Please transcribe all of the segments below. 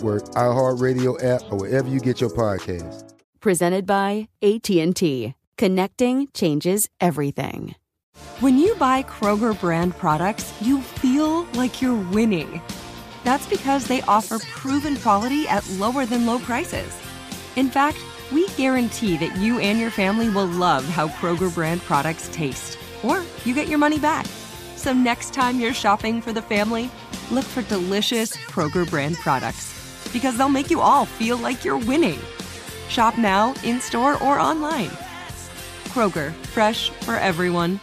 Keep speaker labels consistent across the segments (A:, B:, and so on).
A: iHeartRadio app, or wherever you get your podcasts.
B: presented by AT&T. Connecting changes everything. When you buy Kroger brand products, you feel like you're winning. That's because they offer proven quality at lower than low prices. In fact, we guarantee that you and your family will love how Kroger brand products taste, or you get your money back. So next time you're shopping for the family, look for delicious Kroger brand products because they'll make you all feel like you're winning. Shop now, in store, or online. Kroger, fresh for everyone.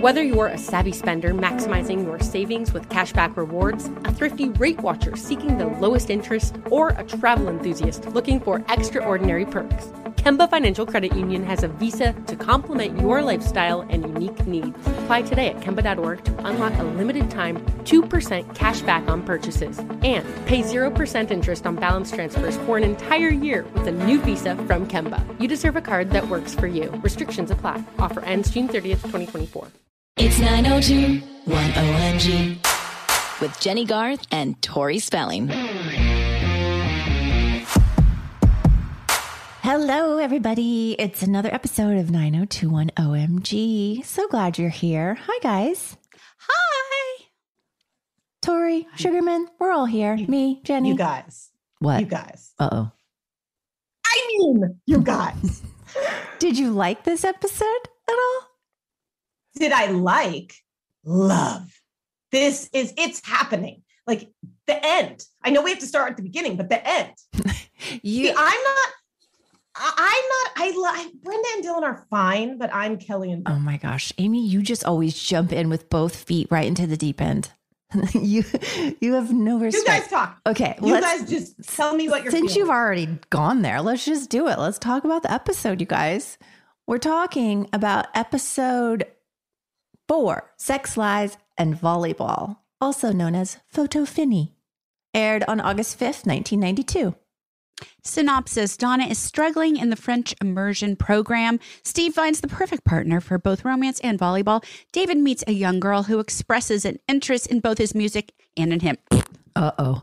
C: Whether you're a savvy spender maximizing your savings with cashback rewards, a thrifty rate watcher seeking the lowest interest, or a travel enthusiast looking for extraordinary perks, Kemba Financial Credit Union has a visa to complement your lifestyle and unique needs. Apply today at Kemba.org to unlock a limited time 2% cash back on purchases and pay 0% interest on balance transfers for an entire year with a new visa from Kemba. You deserve a card that works for you. Restrictions apply. Offer ends June 30th, 2024.
D: It's 90210 OMG with Jenny Garth and Tori Spelling.
E: Hello, everybody. It's another episode of 90210 OMG. So glad you're here. Hi, guys.
F: Hi.
E: Tori, Sugarman, we're all here. Me, Jenny.
G: You guys.
E: What?
G: You guys.
E: Uh oh.
G: I mean, you guys.
E: Did you like this episode at all?
G: Did I like love? This is it's happening. Like the end. I know we have to start at the beginning, but the end.
E: You,
G: See, I'm not. I'm not. I, I Brenda and Dylan are fine, but I'm Kelly and.
E: oh my gosh, Amy, you just always jump in with both feet right into the deep end. you, you have no respect.
G: you guys talk.
E: Okay,
G: You guys just tell me what you're.
E: Since
G: feeling.
E: you've already gone there, let's just do it. Let's talk about the episode, you guys. We're talking about episode four Sex, Lies, and Volleyball, also known as Photo Finny, aired on August 5th, 1992.
H: Synopsis Donna is struggling in the French immersion program. Steve finds the perfect partner for both romance and volleyball. David meets a young girl who expresses an interest in both his music and in him.
E: Uh oh.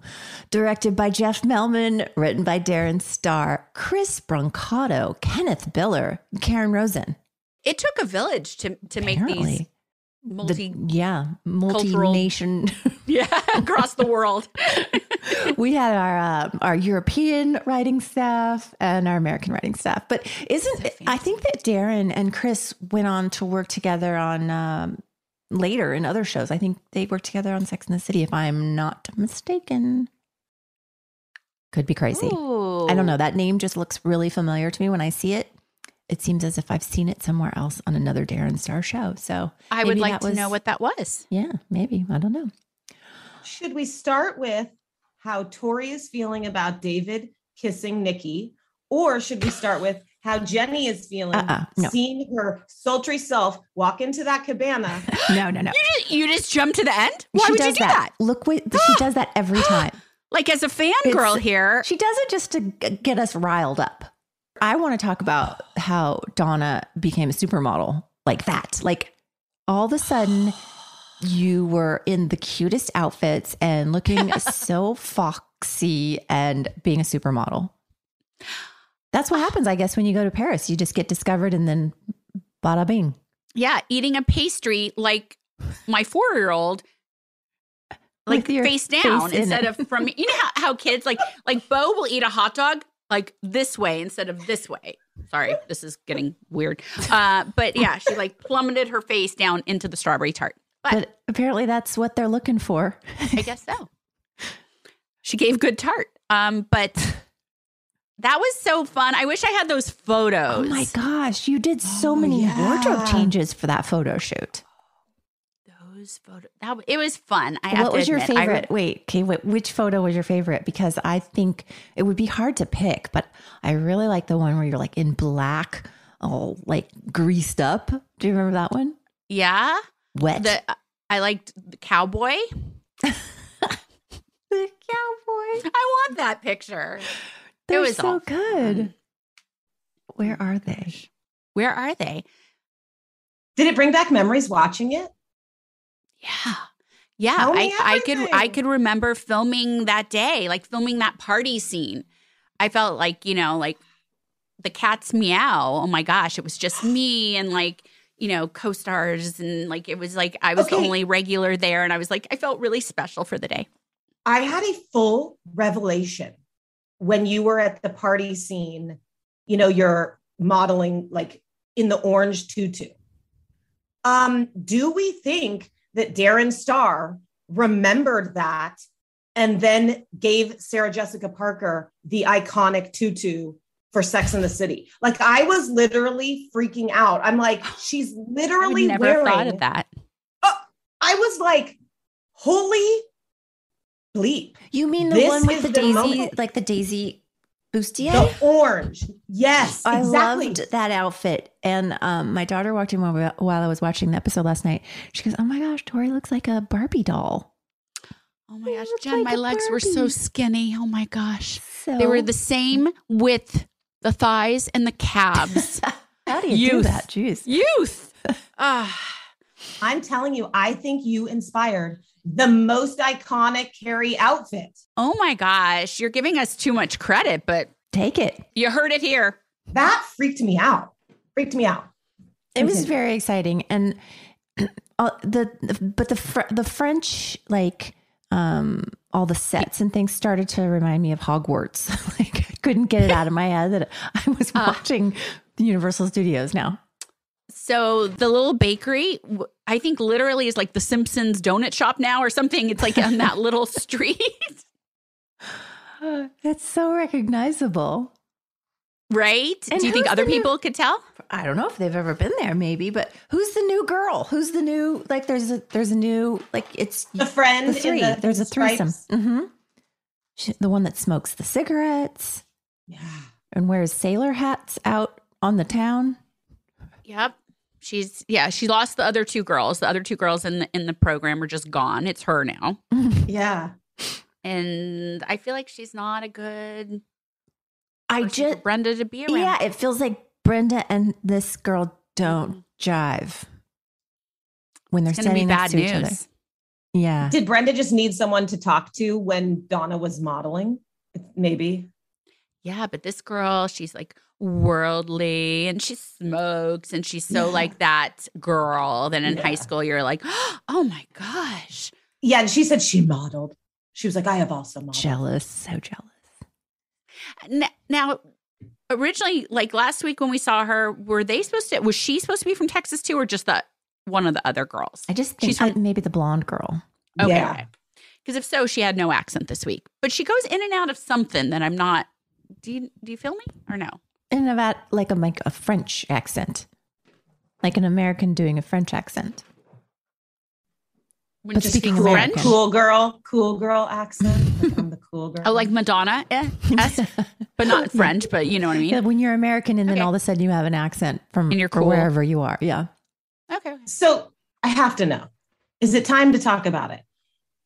E: Directed by Jeff Melman, written by Darren Star, Chris Brancato, Kenneth Biller, and Karen Rosen.
H: It took a village to to make these
E: Apparently.
H: Multi
E: The- yeah, multi nation.
H: yeah across the world.
E: we had our uh, our European writing staff and our American writing staff. But isn't I think that Darren and Chris went on to work together on um, later in other shows. I think they worked together on Sex in the City, if I'm not mistaken. Could be crazy. I don't know. That name just looks really familiar to me when I see it. It seems as if I've seen it somewhere else on another Darren Star show. So
H: I would like
E: that
H: to know what that was.
E: Yeah, maybe. I don't know.
G: Should we start with how Tori is feeling about David kissing Nikki? Or should we start with how Jenny is feeling
E: Uh-uh, no.
G: seeing her sultry self walk into that cabana?
E: No, no, no.
H: You just, you just jump to the end? Why
E: she
H: would you do that?
E: Look what she does that every time.
H: Like as a fangirl
E: It's-
H: here,
E: She does it just to g- get us riled up. I want to talk about how Donna became a supermodel like that. Like all of a sudden, you were in the cutest outfits and looking so foxy and being a supermodel. That's what ah. happens, I guess, when you go to Paris. You just get discovered and then bada bing.
H: yeah, eating a pastry like my four year old, like face down
E: face
H: instead
E: it.
H: of from you know how, how kids like like Bo will eat a hot dog like this way instead of this way. Sorry, this is getting weird. Uh, but yeah, she like plummeted her face down into the strawberry tart. But,
E: But apparently, that's what they're looking for.
H: I guess so. She gave good tart. Um, but that was so fun. I wish I had those photos.
E: Oh my gosh, you did so
G: Oh,
E: many
G: yeah.
E: wardrobe changes for that photo shoot.
H: Those photos. That it was fun. I have
E: what was your
H: admit. I re-
E: favorite? Wait, okay, wait, which photo was your favorite? Because I think it would be hard to pick, but I really like the one where you're like in black, all like greased up. Do you remember that one?
H: yeah.
E: Wet.
H: The uh, I liked the cowboy.
E: The cowboy.
H: I want that picture.
E: They're
H: was
E: so
H: all
E: good. Where are they?
H: Where are they?
G: Did it bring back memories watching it?
H: Yeah. Yeah, I, I could I could remember filming that day, like filming that party scene. I felt like, you know, like the cat's meow. Oh my gosh, it was just me and like, you know, co-stars and like it was like I was the only regular there and I was like I felt really special for the day.
G: I had a full revelation when you were at the party scene. You know, you're modeling like in the orange tutu. Um, do we think that Darren Star remembered that and then gave Sarah Jessica Parker the iconic tutu for Sex in the City? Like I was literally freaking out. I'm like, she's
H: I
G: literally
H: never
G: wearing.
H: thought of that.
G: Oh, I was like, holy bleep.
E: You mean the
G: This
E: one with the,
G: the
E: daisy,
G: moment.
E: like the daisy bustier?
G: The orange. Yes,
E: I
G: exactly.
E: loved that outfit. And um, my daughter walked in while, while I was watching the episode last night. She goes, Oh my gosh, Tori looks like a Barbie doll.
H: Oh my gosh, Jen,
E: like
H: my
E: a
H: legs were so skinny. Oh my gosh.
E: So
H: They were the same width, the thighs and the calves.
E: How do you do that? Jeez.
H: Youth. Ah.
G: I'm telling you, I think you inspired the most iconic Carrie outfit.
H: Oh my gosh, you're giving us too much credit, but
E: Take it.
H: you heard it here.
G: That freaked me out. Freaked me out.
E: It was very exciting, and uh, the, the but the Fr- the French like um all the sets and things started to remind me of Hogwarts. like I couldn't get it out of my head that I was
H: Uh.
E: watching the Universal Studios now.
H: So the little bakery, w- I think literally is like the Simpsons donut shop now or something. It's like on that little street,
E: That's so recognizable.
H: right?
E: And
H: Do you think other
E: new-
H: people could tell?
E: I don't know if they've ever been there, maybe, but who's the new girl? Who's the new like? There's a there's a new like it's
G: The friend
E: the three.
G: in the
E: there's a threesome. Mm-hmm. The one that smokes the cigarettes
G: Yeah.
E: and wears sailor hats out on the town.
H: Yep. She's yeah, she lost the other two girls. The other two girls in the in the program are just gone. It's her now.
G: Yeah.
H: And I feel like she's not a good
E: I just
H: Brenda to be around.
E: yeah, it feels like Brenda and this girl don't mm-hmm. jive when they're
H: it's gonna
E: standing
H: bad
E: next to each other. Yeah,
G: Did Brenda just need someone to talk to when Donna was modeling? Maybe.
H: Yeah, but this girl, she's like worldly and she smokes and she's so
G: Yeah.
H: like that girl. Then in high school, you're like, oh my gosh.
G: Yeah. And she said she modeled. She was like, I have also modeled.
E: jealous, so jealous.
H: Now, originally, like last week when we saw her, were they supposed to, was she supposed to be from Texas too, or just that one of the other girls?
E: I just think
H: She's from-
E: uh, maybe the blonde girl.
H: Okay.
G: Yeah.
H: Because if so, she had no accent this week, but she goes in and out of something that I'm not. Do you do you feel me or no?
E: In about like a like a French accent, like an American doing a French accent.
H: When
E: But
H: just
E: speaking
H: speak
E: American.
H: French.
G: Cool girl, cool girl accent. Like I'm the cool girl.
H: Oh, like Madonna, eh, but not French. But you know what I mean.
E: Yeah, when you're American and then
H: Okay.
E: all of a sudden you have an accent from
H: And you're cool.
E: wherever you are. Yeah.
H: Okay.
G: So I have to know: is it time to talk about it?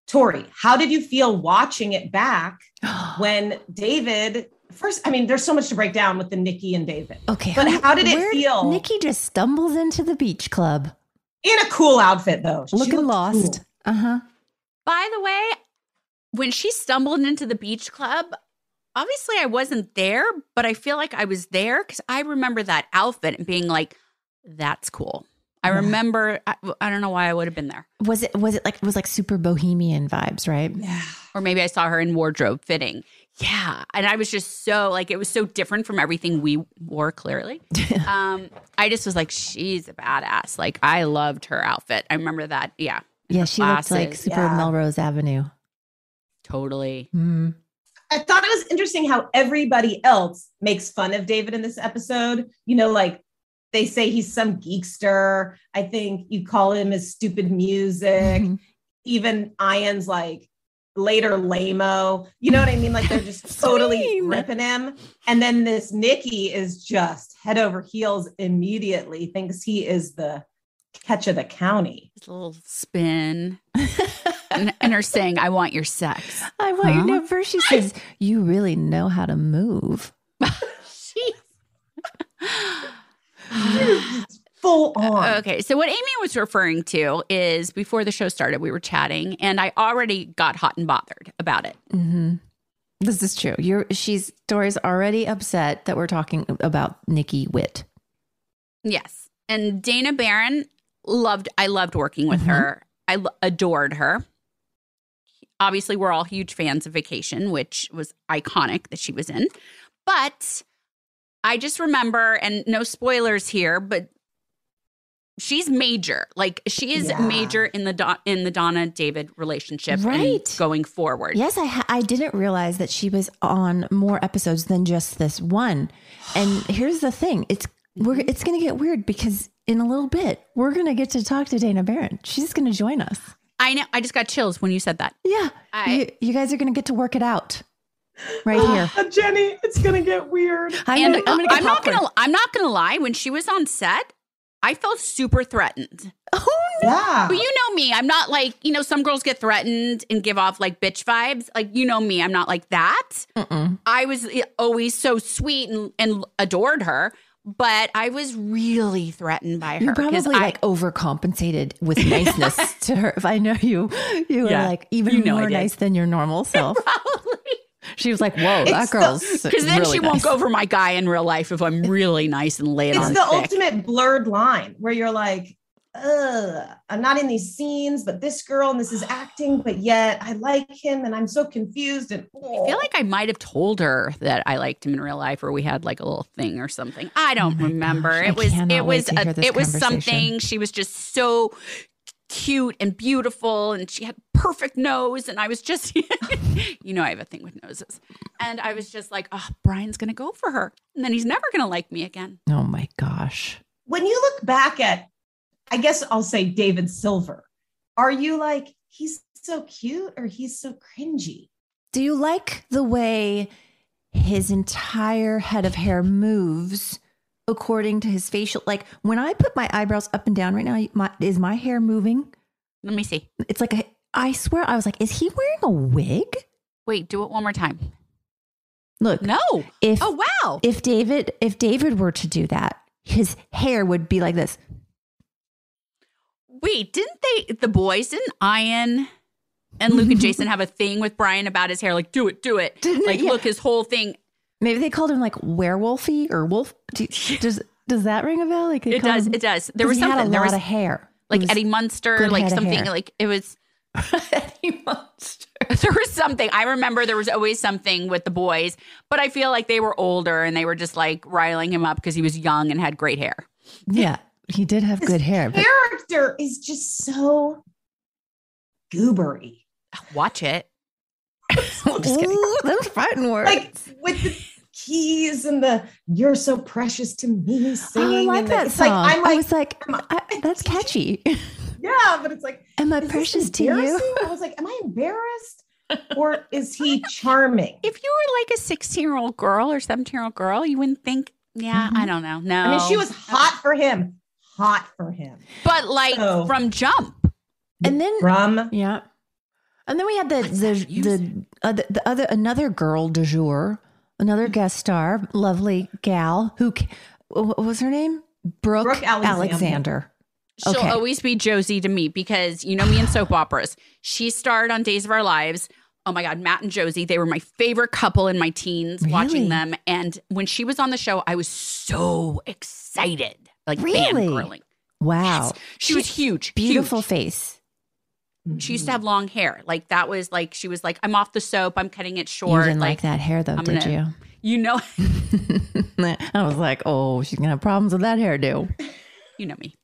G: Tori, how did you feel watching it back when David? First, I mean, there's so much to break down with the Nikki and David.
E: Okay.
G: But how did it feel?
E: Nikki just stumbles into the beach club,
G: In a cool outfit, though.
E: Looking lost.
G: cool.
E: Uh huh.
H: By the way, when she stumbled into the beach club, obviously I wasn't there, but I feel like I was there because I remember that outfit and being like, "That's cool." I remember. I, I don't know why I would have been there,
E: Was it? Was it like it was like super bohemian vibes, right?
G: Yeah.
H: or maybe I saw her in wardrobe fitting. Yeah, and I was just so like it was so different from everything we wore. Clearly, um, I just was like, she's a badass. Like I loved her outfit. I remember that. Yeah,
E: Yeah, she looked like super
G: Yeah.
E: Melrose Avenue.
H: totally.
E: Mm.
G: I thought it was interesting how everybody else makes fun of David in this episode. You know, like they say he's some geekster. I think you call him his stupid music.
E: Mhm.
G: Even Ian's like later Lamo. You know what I mean? Like they're just totally ripping him. And then this Nikki is just head over heels immediately, thinks he is the catch of the county.
H: His little spin. and, and her saying, "I want your sex."
E: I want you to
H: Huh?
E: know. First, she says, "You really know how to move."
G: Full on.
H: okay, so what Amy was referring to is before the show started, we were chatting, and I already got hot and bothered about it.
E: hmm This is true. You're she's Dory's already upset that we're talking about Nikki Witt.
H: Yes, and Dana Barron loved. I loved working with
E: Mhm.
H: her. I l- adored her. Obviously, we're all huge fans of Vacation, which was iconic that she was in. But I just remember, and no spoilers here, but she's major. Like she is
G: Yeah.
H: major in the Don- in the Donna David relationship, and
E: Right.
H: going forward.
E: Yes, I ha- I didn't realize that she was on more episodes than just this one. And here's the thing: it's we're it's going to get weird because in a little bit we're going to get to talk to Dana Barron. She's going to join us.
H: I know. I just got chills when you said that.
E: Yeah,
H: I-
E: you, you guys are going to get to work it out right here.
G: Uh, Jenny, it's gonna get weird.
E: I'm
H: and
E: gonna, I'm gonna get
H: I'm not gonna. I'm not gonna lie. When she was on set, I felt super threatened.
E: Oh, no.
G: Yeah.
H: But you know me. I'm not like you know. Some girls get threatened and give off like bitch vibes. Like you know me. I'm not like that.
E: Mm-mm.
H: I was eh, always so sweet and, and adored her, but I was really threatened by her.
E: You
H: 'cause
E: probably
H: I-
E: like overcompensated with niceness to her. If I know you, you were like even
H: you know
E: more nice than your normal self.
H: probably
E: She was like, "Whoa,
G: It's
E: that
G: the-
E: girl's
H: because then
E: really
H: she won't go for my guy in real life if I'm really nice and lay it
G: it's
H: on
G: the
H: thick.
G: ultimate blurred line where you're like, Ugh, I'm not in these scenes, but this girl and this is acting, but yet I like him and I'm so confused. And
H: I feel like I might have told her that I liked him in real life, or we had like a little thing or something. I don't
E: Oh
H: remember.
E: gosh,
H: it was it was
E: to hear
H: a, it was something. She was just so cute and beautiful, and she had perfect nose, and I was just, you know, I have a thing with noses, and I was just like, oh, Brian's gonna go for her, and then he's never gonna like me again.
E: Oh my gosh.
G: when you look back at, I guess I'll say David Silver, are you like, he's so cute or he's so cringy?
E: Do you like the way his entire head of hair moves according to his facial? Like when I put my eyebrows up and down right now, my, is my hair moving?
H: Let me see.
E: It's like a, I swear, I was like, is he wearing a wig?
H: Wait, do it one more time.
E: Look,
H: No.
E: if
H: Oh wow.
E: if David if David were to do that, his hair would be like this.
H: Wait, didn't they, the boys, didn't Ian and Luke and Jason have a thing with Brian about his hair? Like, do it, do it.
E: Didn't
H: like,
E: they? Yeah.
H: look, his whole thing.
E: Maybe they called him like werewolfy or wolf. Do, does does that ring a bell? Like
H: It does,
E: him-
H: it does. There
E: 'cause
H: was
E: he had
H: something.
E: a
H: There
E: lot
H: was
E: of hair,
H: like Eddie Munster, like something, like it was,
E: Eddie Munster.
H: there was something. I remember there was always something with the boys, but I feel like they were older and they were just like riling him up because he was young and had great hair.
E: Yeah, he did have
G: His
E: good hair. But
G: Character is just so goobery.
H: Watch it.
E: I'm just kidding. Ooh, those fighting words.
G: Like with the keys and the "You're so precious to me"
E: Oh, I
G: singing.
E: like
G: and the-
E: that
G: it's
E: song.
G: like I'm
E: I
G: like,
E: was like,
G: I-
E: I, that's catchy.
G: yeah, but it's like,
E: Am I precious to you?
G: I was like, am I embarrassed or is he charming?
H: If you were like a 16 year old girl or 17 year old girl, you wouldn't think, yeah, I don't know. No.
G: Mm-hmm. I mean, she was hot for him, hot for him.
H: But like
G: So-
H: from jump.
E: And then
G: From
E: yeah, and then we had the the the, other the other another girl du jour, another mm-hmm. guest star, lovely gal who what was her name? Brooke,
G: Brooke
E: Alexander.
G: Alexander.
H: She'll
E: Okay.
H: always be Josie to me because you know me in soap operas. She starred on Days of Our Lives. Oh my God, Matt and Josie, they were my favorite couple in my teens
E: Really?
H: watching them. And when she was on the show, I was so excited. Like
E: Really?
H: fangirling.
E: Wow,
H: She was huge.
E: beautiful
H: huge.
E: face.
H: She used to mm-hmm. have long hair. Like that was like she was like, I'm off the soap, I'm cutting it short.
E: You didn't like, that hair though,
H: I'm
E: did
H: gonna- You know?
E: I was like, oh, she's gonna have problems with that hairdo.
H: you know me.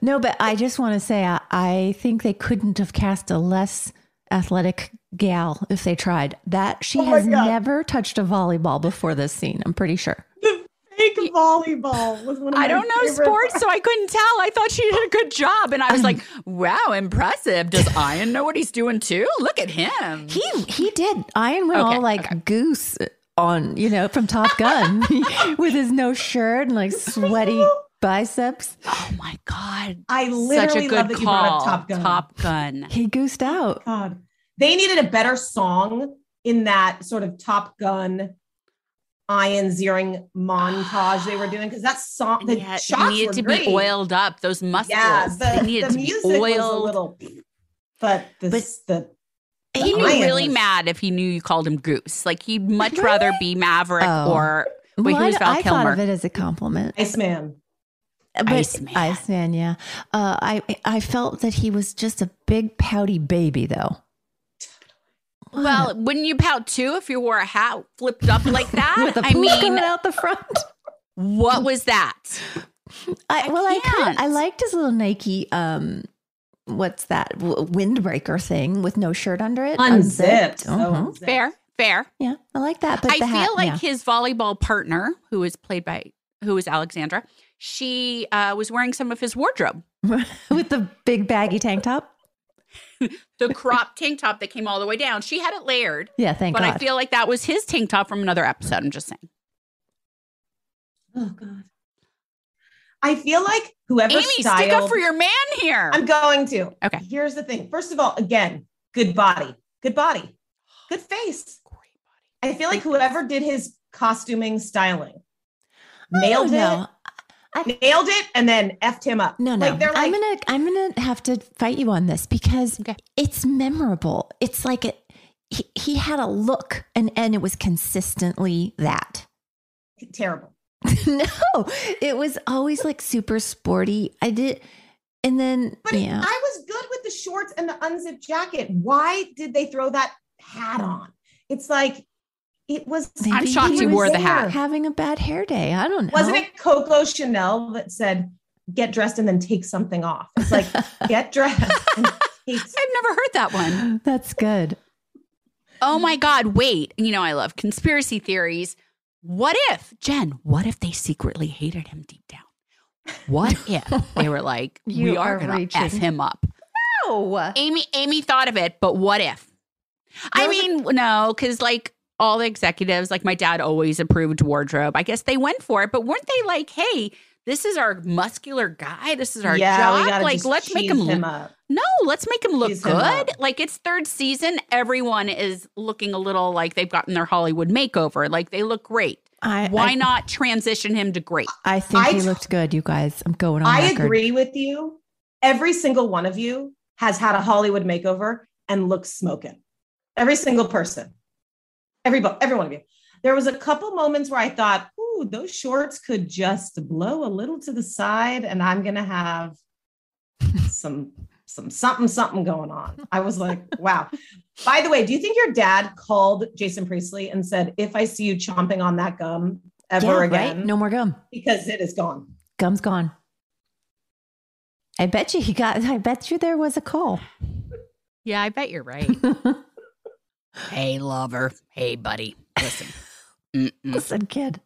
E: No, but I just want to say I, I think they couldn't have cast a less athletic gal if they tried. That she
G: Oh
E: has
G: God.
E: never touched a volleyball before this scene. I'm pretty sure.
G: Fake volleyball was one of
H: I don't know sports, so I couldn't tell. I thought she did a good job. And I was um, like, wow, impressive. Does Ian know what he's doing too? Look at him.
E: He he did. Ian went
H: Okay,
E: all like goose on, you know, from Top Gun with his no shirt and like sweaty biceps.
H: oh my God.
G: I
H: Such
G: literally
H: a good
G: love that you brought
H: call.
G: up Top Gun.
H: Top Gun.
E: He goosed out.
G: God, they needed a better song in that sort of Top Gun Ian Ziering montage they were doing because that song, the
H: Yeah,
G: shots
H: needed
G: were
H: to
G: great.
H: be oiled up. Those muscles.
G: Yeah,
H: they
G: the,
H: needed
G: the
H: to
G: music
H: be
G: was a
H: oiled.
G: little, but the the
H: He'd be really
G: was-
H: mad if he knew you called him Goose. Like he'd much rather be Maverick
E: Oh.
H: or wait,
E: Well,
H: who's
E: I,
H: Val
E: I
H: Kilmer?
E: thought of it as a compliment.
G: Iceman.
E: But
H: Iceman.
E: Iceman, yeah. Uh, I I felt that he was just a big pouty baby, though.
H: Well, wouldn't you pout too if you wore a hat flipped up like that?
E: with the
H: I mean,
E: coming out the front.
H: what was that?
E: I, well, I kind
H: can't.
E: I liked his little Nike. Um, what's that windbreaker thing with no shirt under it?
G: Unzipped. So
E: Uh-huh.
G: unzipped.
H: Fair, fair.
E: Yeah, I like that. But
H: I
E: the
H: feel
E: hat,
H: like
E: yeah.
H: his volleyball partner, who is played by who is Alexandra, she uh, was wearing some of his wardrobe.
E: with the big baggy tank top.
H: The crop tank top that came all the way down. She had it layered,
E: Yeah, thank
H: but
E: God.
H: But I feel like that was his tank top from another episode. I'm just saying.
G: Oh God. I feel like whoever
H: Amy,
G: styled,
H: stick up for your man here.
G: I'm going to.
H: Okay.
G: Here's the thing. First of all, again, good body, good body, good face. Great body. I feel like whoever did his costuming styling nailed it,
E: no,
G: nailed it, and then effed him up.
E: no, no.
G: Like they're like,
E: I'm gonna I'm gonna have to fight you on this because
H: Okay.
E: it's memorable. It's like a, he, he had a look, and and it was consistently that.
G: terrible.
E: no, it was always like super sporty. I did, and then
G: But
E: yeah,
G: I was good with the shorts and the unzipped jacket. Why did they throw that hat on? It's like it was.
H: I'm
E: Maybe
H: shocked
E: he
H: you wore the
G: there.
H: hat.
E: having a bad hair day. I don't know.
G: Wasn't it Coco Chanel that said, "Get dressed and then take something off"? It's like get dressed and take.
H: I've never heard that one.
E: That's good.
H: Oh my God, wait. You know, I love conspiracy theories. What if, Jen, what if they secretly hated him deep down? What if they were like,
E: You
H: we are,
E: are
H: going to
E: reaching.
H: F him up?
E: No.
H: Amy, Amy thought of it, but what if? I
G: There was a-
H: mean, no, because like all the executives, like my dad always approved wardrobe. I guess they went for it, but weren't they like, hey, this is our muscular guy. This is our
G: yeah,
H: job.
G: gotta
H: Like,
G: just
H: let's make him,
G: him
H: look
G: up.
H: no, let's make him look
G: Cheese him
H: good. Like it's third season. Everyone is looking a little like they've gotten their Hollywood makeover. Like they look great.
E: I,
H: Why
E: I,
H: not transition him to great?
E: I think
G: I
E: he
G: t-
E: looked good, you guys. I'm going on
G: I
E: record.
G: agree with you. Every single one of you has had a Hollywood makeover and looks smoking. Every single person. Every every one of you. There was a couple moments where I thought, "Ooh, those shorts could just blow a little to the side, and I'm gonna have some some something something going on." I was like, "Wow." By the way, do you think your dad called Jason Priestley and said, "If I see you chomping on that gum ever
E: Yeah,
G: again,
E: right? No more gum.
G: because it is gone."
E: Gum's gone. I bet you he got. I bet you there was a call.
H: Yeah, I bet you're right. hey, lover. Hey, buddy. Listen, Mm-mm.
E: Listen, kid.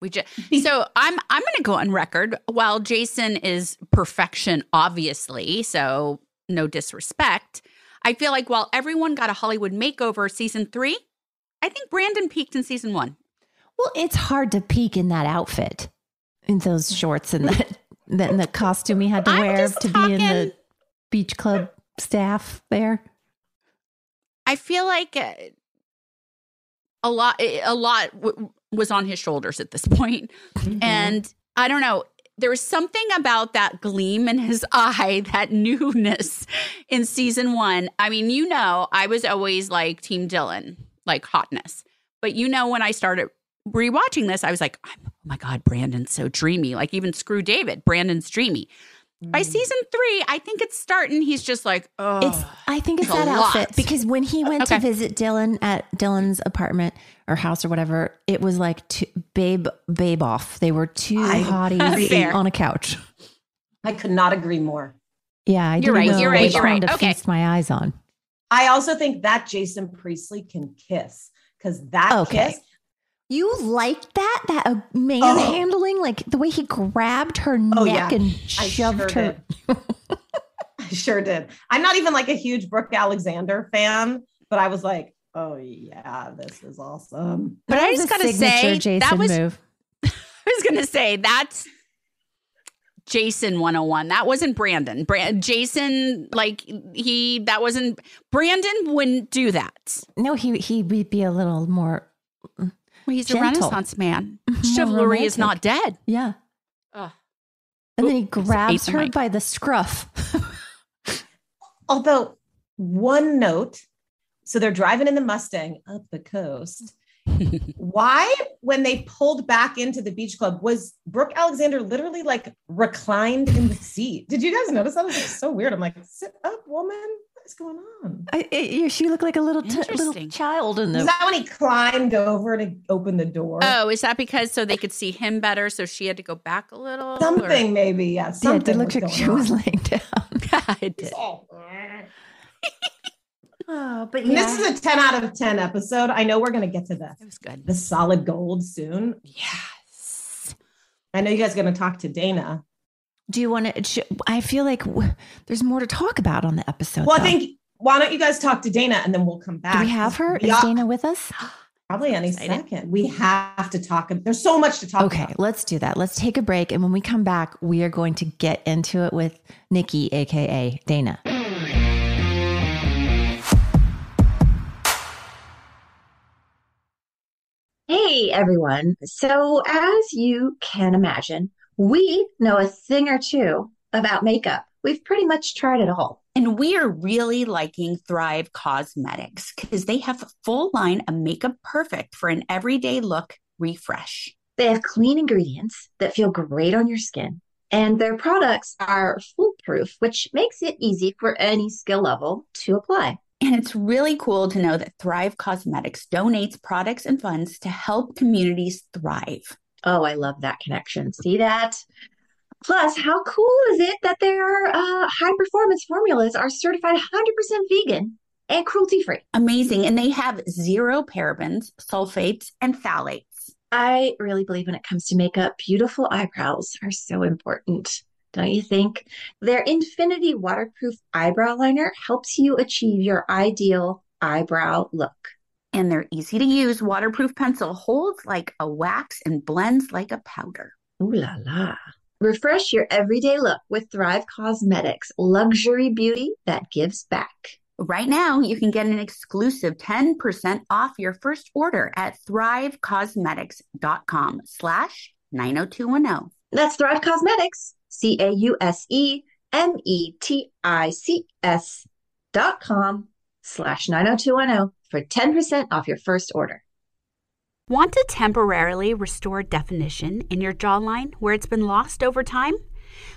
H: We just so I'm I'm going to go on record. While Jason is perfection, obviously, so no disrespect. I feel like while everyone got a Hollywood makeover season three, I think Brandon peaked in season one.
E: Well, it's hard to peak in that outfit, in those shorts and that the, the costume he had to
H: I'm
E: wear
H: just
E: to be in the beach club staff there.
H: I feel like uh, a lot a lot w- was on his shoulders at this point. and I don't know. There was something about that gleam in his eye, that newness in season one. I mean, you know, I was always like Team Dylan, like hotness. But you know, when I started rewatching this, I was like, oh my God, Brandon's so dreamy. Like even Screw David, Brandon's dreamy. By mm. season three, I think it's starting. He's just like, oh,
E: It's I think it's
H: It's
E: that outfit
H: lot.
E: because when he uh, went
H: Okay.
E: to visit Dylan at Dylan's apartment or house or whatever, it was like two, babe babe off. They were two
G: I
E: hotties on a couch.
G: I could not agree more.
E: Yeah, I
H: You're
E: didn't
H: right,
E: know
H: you're right,
E: which
H: you're right.
E: to
H: Okay.
E: feast my eyes on.
G: I also think that Jason Priestley can kiss because that
E: Okay.
G: kiss.
E: You liked that that uh, man
G: Oh.
E: handling, like the way he grabbed her
G: Oh,
E: neck
G: yeah.
E: and
G: I
E: shoved
G: sure
E: her.
G: did. I sure did. I'm not even like a huge Brooke Alexander fan, but I was like, oh yeah, this is awesome.
H: But
E: That
H: I
E: was
H: just gotta say,
E: Jason
H: that was
E: move.
H: I was gonna say that's Jason 101. That wasn't Brandon. Brand Jason, like he that wasn't Brandon wouldn't do that.
E: No, he he would be a little more.
H: Well, he's
E: Gentle.
H: a renaissance man. Mm-hmm.
E: More
H: Chivalry is not dead.
E: Yeah,
H: Ugh.
E: and then he grabs her
H: mic.
E: by the scruff.
G: Although one note, so they're driving in the Mustang up the coast. Why, when they pulled back into the beach club, was Brooke Alexander literally like reclined in the seat? Did you guys notice that? It was like so weird. I'm like, sit up, woman. What is going on?
E: I, it, she looked like a little t- little child in
G: Is that when he climbed over to open the door?
H: Oh, is that because so they could see him better? So she had to go back a little. or-
G: something maybe. Yeah,
E: Yeah, it did look like she
G: going
E: was laying down.
H: it did.
E: Oh, but
G: And This is a 10 out of 10 episode. I know we're going to get to the,
H: It was good.
G: the solid gold soon.
H: Yes.
G: I know you guys are going to talk to Dana.
E: Do you want to? I feel like w- there's more to talk about on the episode.
G: Well, I think, why don't you guys talk to Dana and then we'll come back?
E: Do we have her? Is
G: Yeah,
E: Dana with us?
G: Probably any second. We have to talk. There's so much to talk
E: Okay,
G: about.
E: let's do that. Let's take a break, and when we come back, we are going to get into it with Nikki, aka Dana.
I: Hey everyone. So, as you can imagine, we know a thing or two about makeup. We've pretty much tried it all.
J: And we are really liking Thrive Causemetics because they have a full line of makeup perfect for an everyday look refresh.
I: They have clean ingredients that feel great on your skin, and their products are foolproof, which makes it easy for any skill level to apply.
J: And it's really cool to know that Thrive Causemetics donates products and funds to help communities thrive.
I: Oh, I love that connection. See that? Plus, how cool is it that their uh, high performance formulas are certified 100% vegan and cruelty free?
J: Amazing. And they have zero parabens, sulfates, and phthalates.
I: I really believe when it comes to makeup, beautiful eyebrows are so important. Don't you think? Their Infinity Waterproof Eyebrow Liner helps you achieve your ideal eyebrow look.
J: And their easy to use waterproof pencil holds like a wax and blends like a powder.
I: Ooh la la. Refresh your everyday look with Thrive Causemetics, luxury beauty that gives back.
J: Right now, you can get an exclusive 10% off your first order at thrivecausemetics.com slash 90210.
I: That's Thrive Causemetics, C A U S E M E T I C S dot com slash 90210 for 10% off your first order.
H: Want to temporarily restore definition in your jawline where it's been lost over time?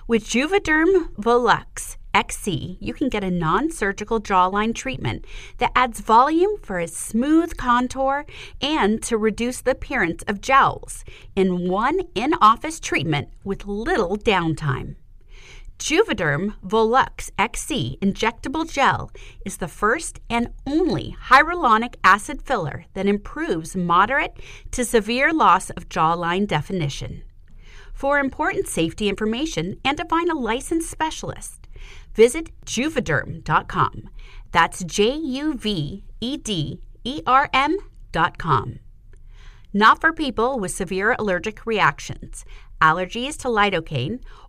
H: With Juvederm Volux XC, you can get a non surgical jawline treatment that adds volume for a smooth contour and to reduce the appearance of jowls in one in office treatment with little downtime.
K: Juvederm Volux XC injectable gel is the first and only hyaluronic acid filler that improves moderate to severe loss of jawline definition. For important safety information and to find a licensed specialist, visit juvederm.com. That's J U V E D E R M.com. Not for people with severe allergic reactions, allergies to lidocaine,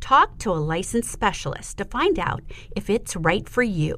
K: Talk to a licensed specialist to find out if it's right for you.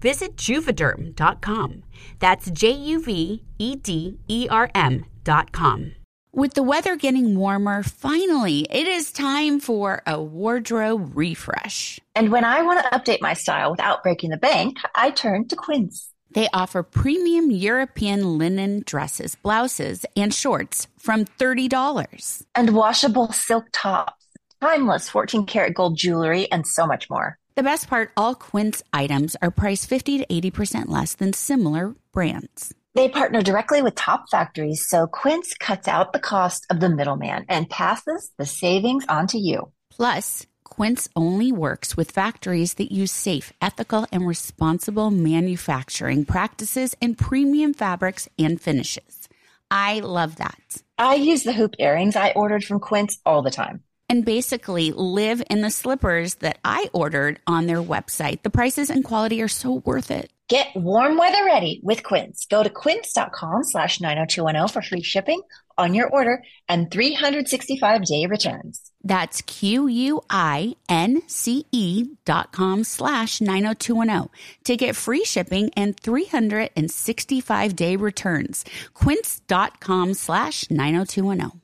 K: Visit juvederm.com. That's J U V E D E R M.com.
H: With the weather getting warmer, finally, it is time for a wardrobe refresh.
I: And when I want to update my style without breaking the bank, I turn to Quince.
H: They offer premium European linen dresses, blouses, and shorts from $30.
I: And washable silk tops, timeless 14 karat gold jewelry, and so much more.
H: The best part all Quince items are priced 50 to 80% less than similar brands.
I: They partner directly with top factories, so Quince cuts out the cost of the middleman and passes the savings on to you.
H: Plus, Quince only works with factories that use safe, ethical, and responsible manufacturing practices and premium fabrics and finishes. I love that.
I: I use the hoop earrings I ordered from Quince all the time.
H: And basically live in the slippers that I ordered on their website. The prices and quality are so worth it.
I: Get warm weather ready with Quince. Go to quince.com slash 90210 for free shipping on your order and 365 day returns.
H: That's Q-U-I-N-C-E dot com slash 90210 to get free shipping and 365 day returns. Quince.com slash 90210.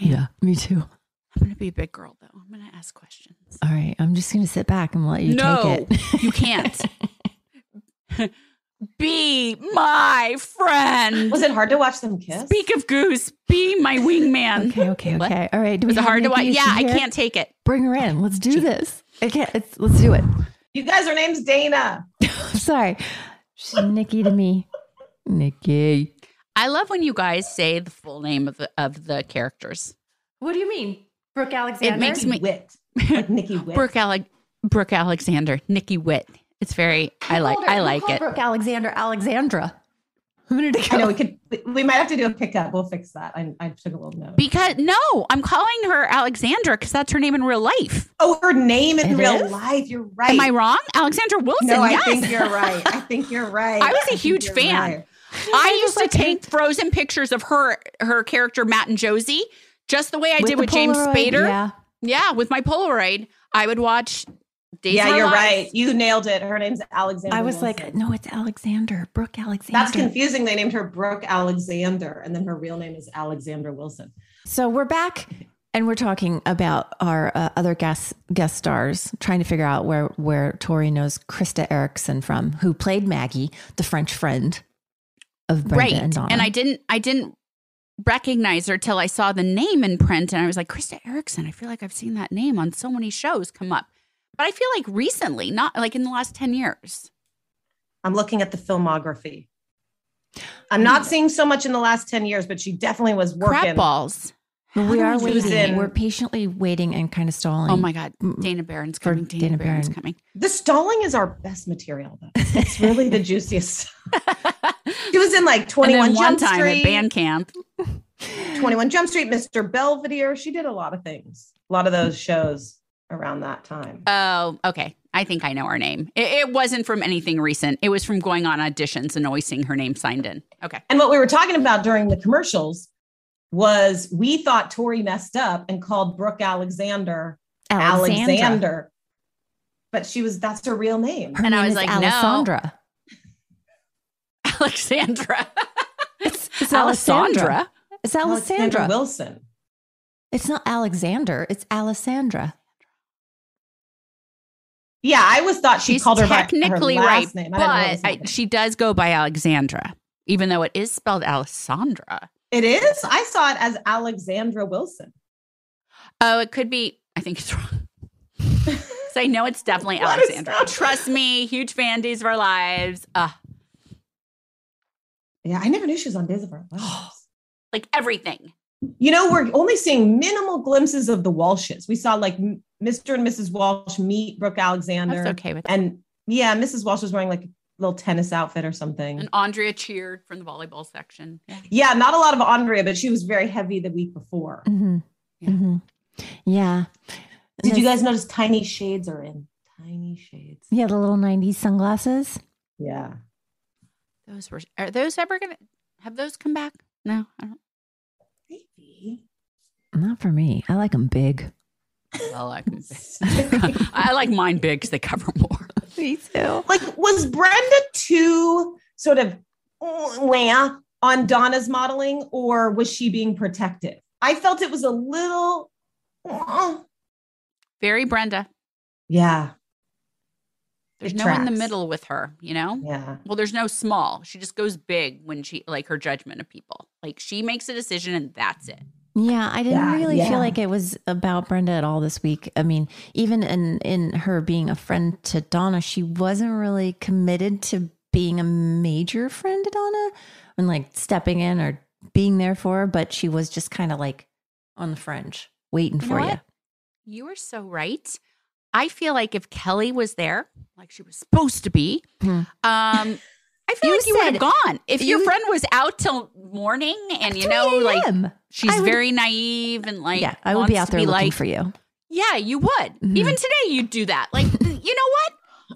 H: Yeah.
E: Me too.
H: I'm going to be a big girl, though. I'm going to ask questions.
E: All right. I'm just going to sit back and let you
H: no,
E: take it.
H: you can't. be my friend.
G: Was it hard to watch them kiss?
H: Speak of Goose, be my wingman.
E: Okay, okay,
H: What?
E: okay. All right. Do
H: Was it hard to watch? Yeah, I can't take it.
E: Bring her in. Let's do this. Okay, it's, let's do it.
G: You guys, her name's Dana.
E: Sorry. She's Nikki to me. Nikki.
H: I love when you guys say the full name of the of the characters.
E: What do you mean? Brooke Alexander?
H: It makes me
G: Wit. Like Nikki Witt.
H: Brooke, Ale- Brooke Alexander, Nikki Witt. It's very. I like. I like it.
E: Brooke Alexander Alexandra. A minute.
G: I know we could. we- We might have to do a pickup. We'll fix that. I, I took a little note.
H: Because no, I'm calling her Alexandra because that's her name in real life.
G: oh, her name in
E: It
G: real
E: is?
G: life. You're right.
H: Am I wrong? Alexandra Wilson.
G: No, I
H: yes.
G: think you're right. I think you're right.
H: I was a huge fan.
G: right.
H: I used to take frozen pictures of her her character Matt and Josie, just the way I
E: With
H: did
E: the
H: with James Spader.
E: Yeah.
H: Yeah, with my Polaroid, I would watch. Days
G: Yeah, you're
H: Lives.
G: right. You nailed it. Her name's Alexander.
E: I was like, no, it's Alexander. Brooke Alexander.
G: That's confusing. They named her Brooke Alexander, and then her real name is Alexander Wilson.
E: So we're back and we're talking about our uh, other guest guest stars, trying to figure out where where Tori knows Krista Erickson from, who played Maggie, the French friend of Brenda
H: right,
E: and Donna.
H: and I didn't. I didn't recognize her till I saw the name in print, and I was like, Krista Erickson. I feel like I've seen that name on so many shows come up, but I feel like recently, not like in the last ten years.
G: I'm looking at the filmography. I'm not seeing so much in the last 10 years, but she definitely was working.
H: Crap balls.
E: But we are waiting.
G: in-
E: We're patiently waiting and kind of stalling.
H: Oh my God, Dana Barron's coming. Dana,
E: Dana
H: Barron's
E: Barron.
H: coming.
G: The stalling is our best material, though. It's really the juiciest. she was in like 21
H: and then one
G: Jump
H: time
G: Street.
H: at band camp.
G: 21 Jump Street, Mr. Belvedere. She did a lot of things, a lot of those shows around that time.
H: Oh, okay. I think I know her name. It, it wasn't from anything recent. It was from going on auditions and always seeing her name signed in. Okay.
G: And what we were talking about during the commercials was we thought Tori messed up and called Brooke Alexander
E: Alexandra.
G: Alexander. But she was that's her real name.
E: Her
H: And I was
E: is
H: like, no.
E: Alessandra.
H: Alexandra.
E: It's, it's
H: Alessandra.
E: Alessandra. It's
G: Alexandra
E: Alessandra.
G: Wilson.
E: It's not Alexander. It's Alessandra.
G: Yeah, I always thought she
H: She's
G: called her by
H: technically
G: her
H: right,
G: name. I didn't know it was
H: but I, she does go by Alexandra, even though it is spelled Alessandra.
G: It is. I saw it as Alexandra Wilson.
H: Oh, it could be. I think it's wrong. so I know it's definitely Alexandra. Trust me, huge fan Days of Our Lives. Uh,
G: Yeah, I never knew she was on Days of Our Lives.
H: like everything.
G: You know, we're only seeing minimal glimpses of the Walshes. We saw like Mr. and Mrs. Walsh meet Brooke Alexander.
H: That's okay with that.
G: And yeah, Mrs. Walsh was wearing like a little tennis outfit or something.
H: And Andrea cheered from the volleyball section. Yeah.
G: yeah, not a lot of Andrea, but she was very heavy the week before.
E: Mm-hmm.
H: Yeah.
E: hmm Yeah.
G: Did you guys notice tiny shades are in? Tiny shades.
E: Yeah, the little 90s sunglasses.
G: Yeah.
H: Those were. Are those ever gonna have those come back? No, I don't.
G: Maybe.
E: Not for me. I like them big.
H: I like 'em big. I like mine big because they cover more.
E: Me too.
G: Like, was Brenda too sort of wah on Donna's modeling, or was she being protective? I felt it was a little. uh,
H: Very Brenda.
G: Yeah.
H: There's
G: It
H: no in the middle with her. You know.
G: Yeah.
H: Well, there's no small. She just goes big when she like her judgment of people. Like she makes a decision and that's it.
E: Yeah, I didn't
G: Yeah,
E: really
G: yeah.
E: feel like it was about Brenda at all this week. I mean, even in in her being a friend to Donna, she wasn't really committed to being a major friend to Donna and like stepping in or being there for her, but she was just kind of like on the fringe, waiting
H: You
E: for you.
H: You are so right. I feel like if Kelly was there, like she was supposed to be,
E: Hmm.
H: um, I feel
E: You
H: like you would have gone. If your
E: you-
H: friend was out till morning and you know, like she's
E: would-
H: very naive and like
E: yeah, I would be out
H: to
E: there looking
H: like,
E: for you.
H: Yeah, you would.
E: Mhm.
H: Even today, you'd do that. Like, you know what?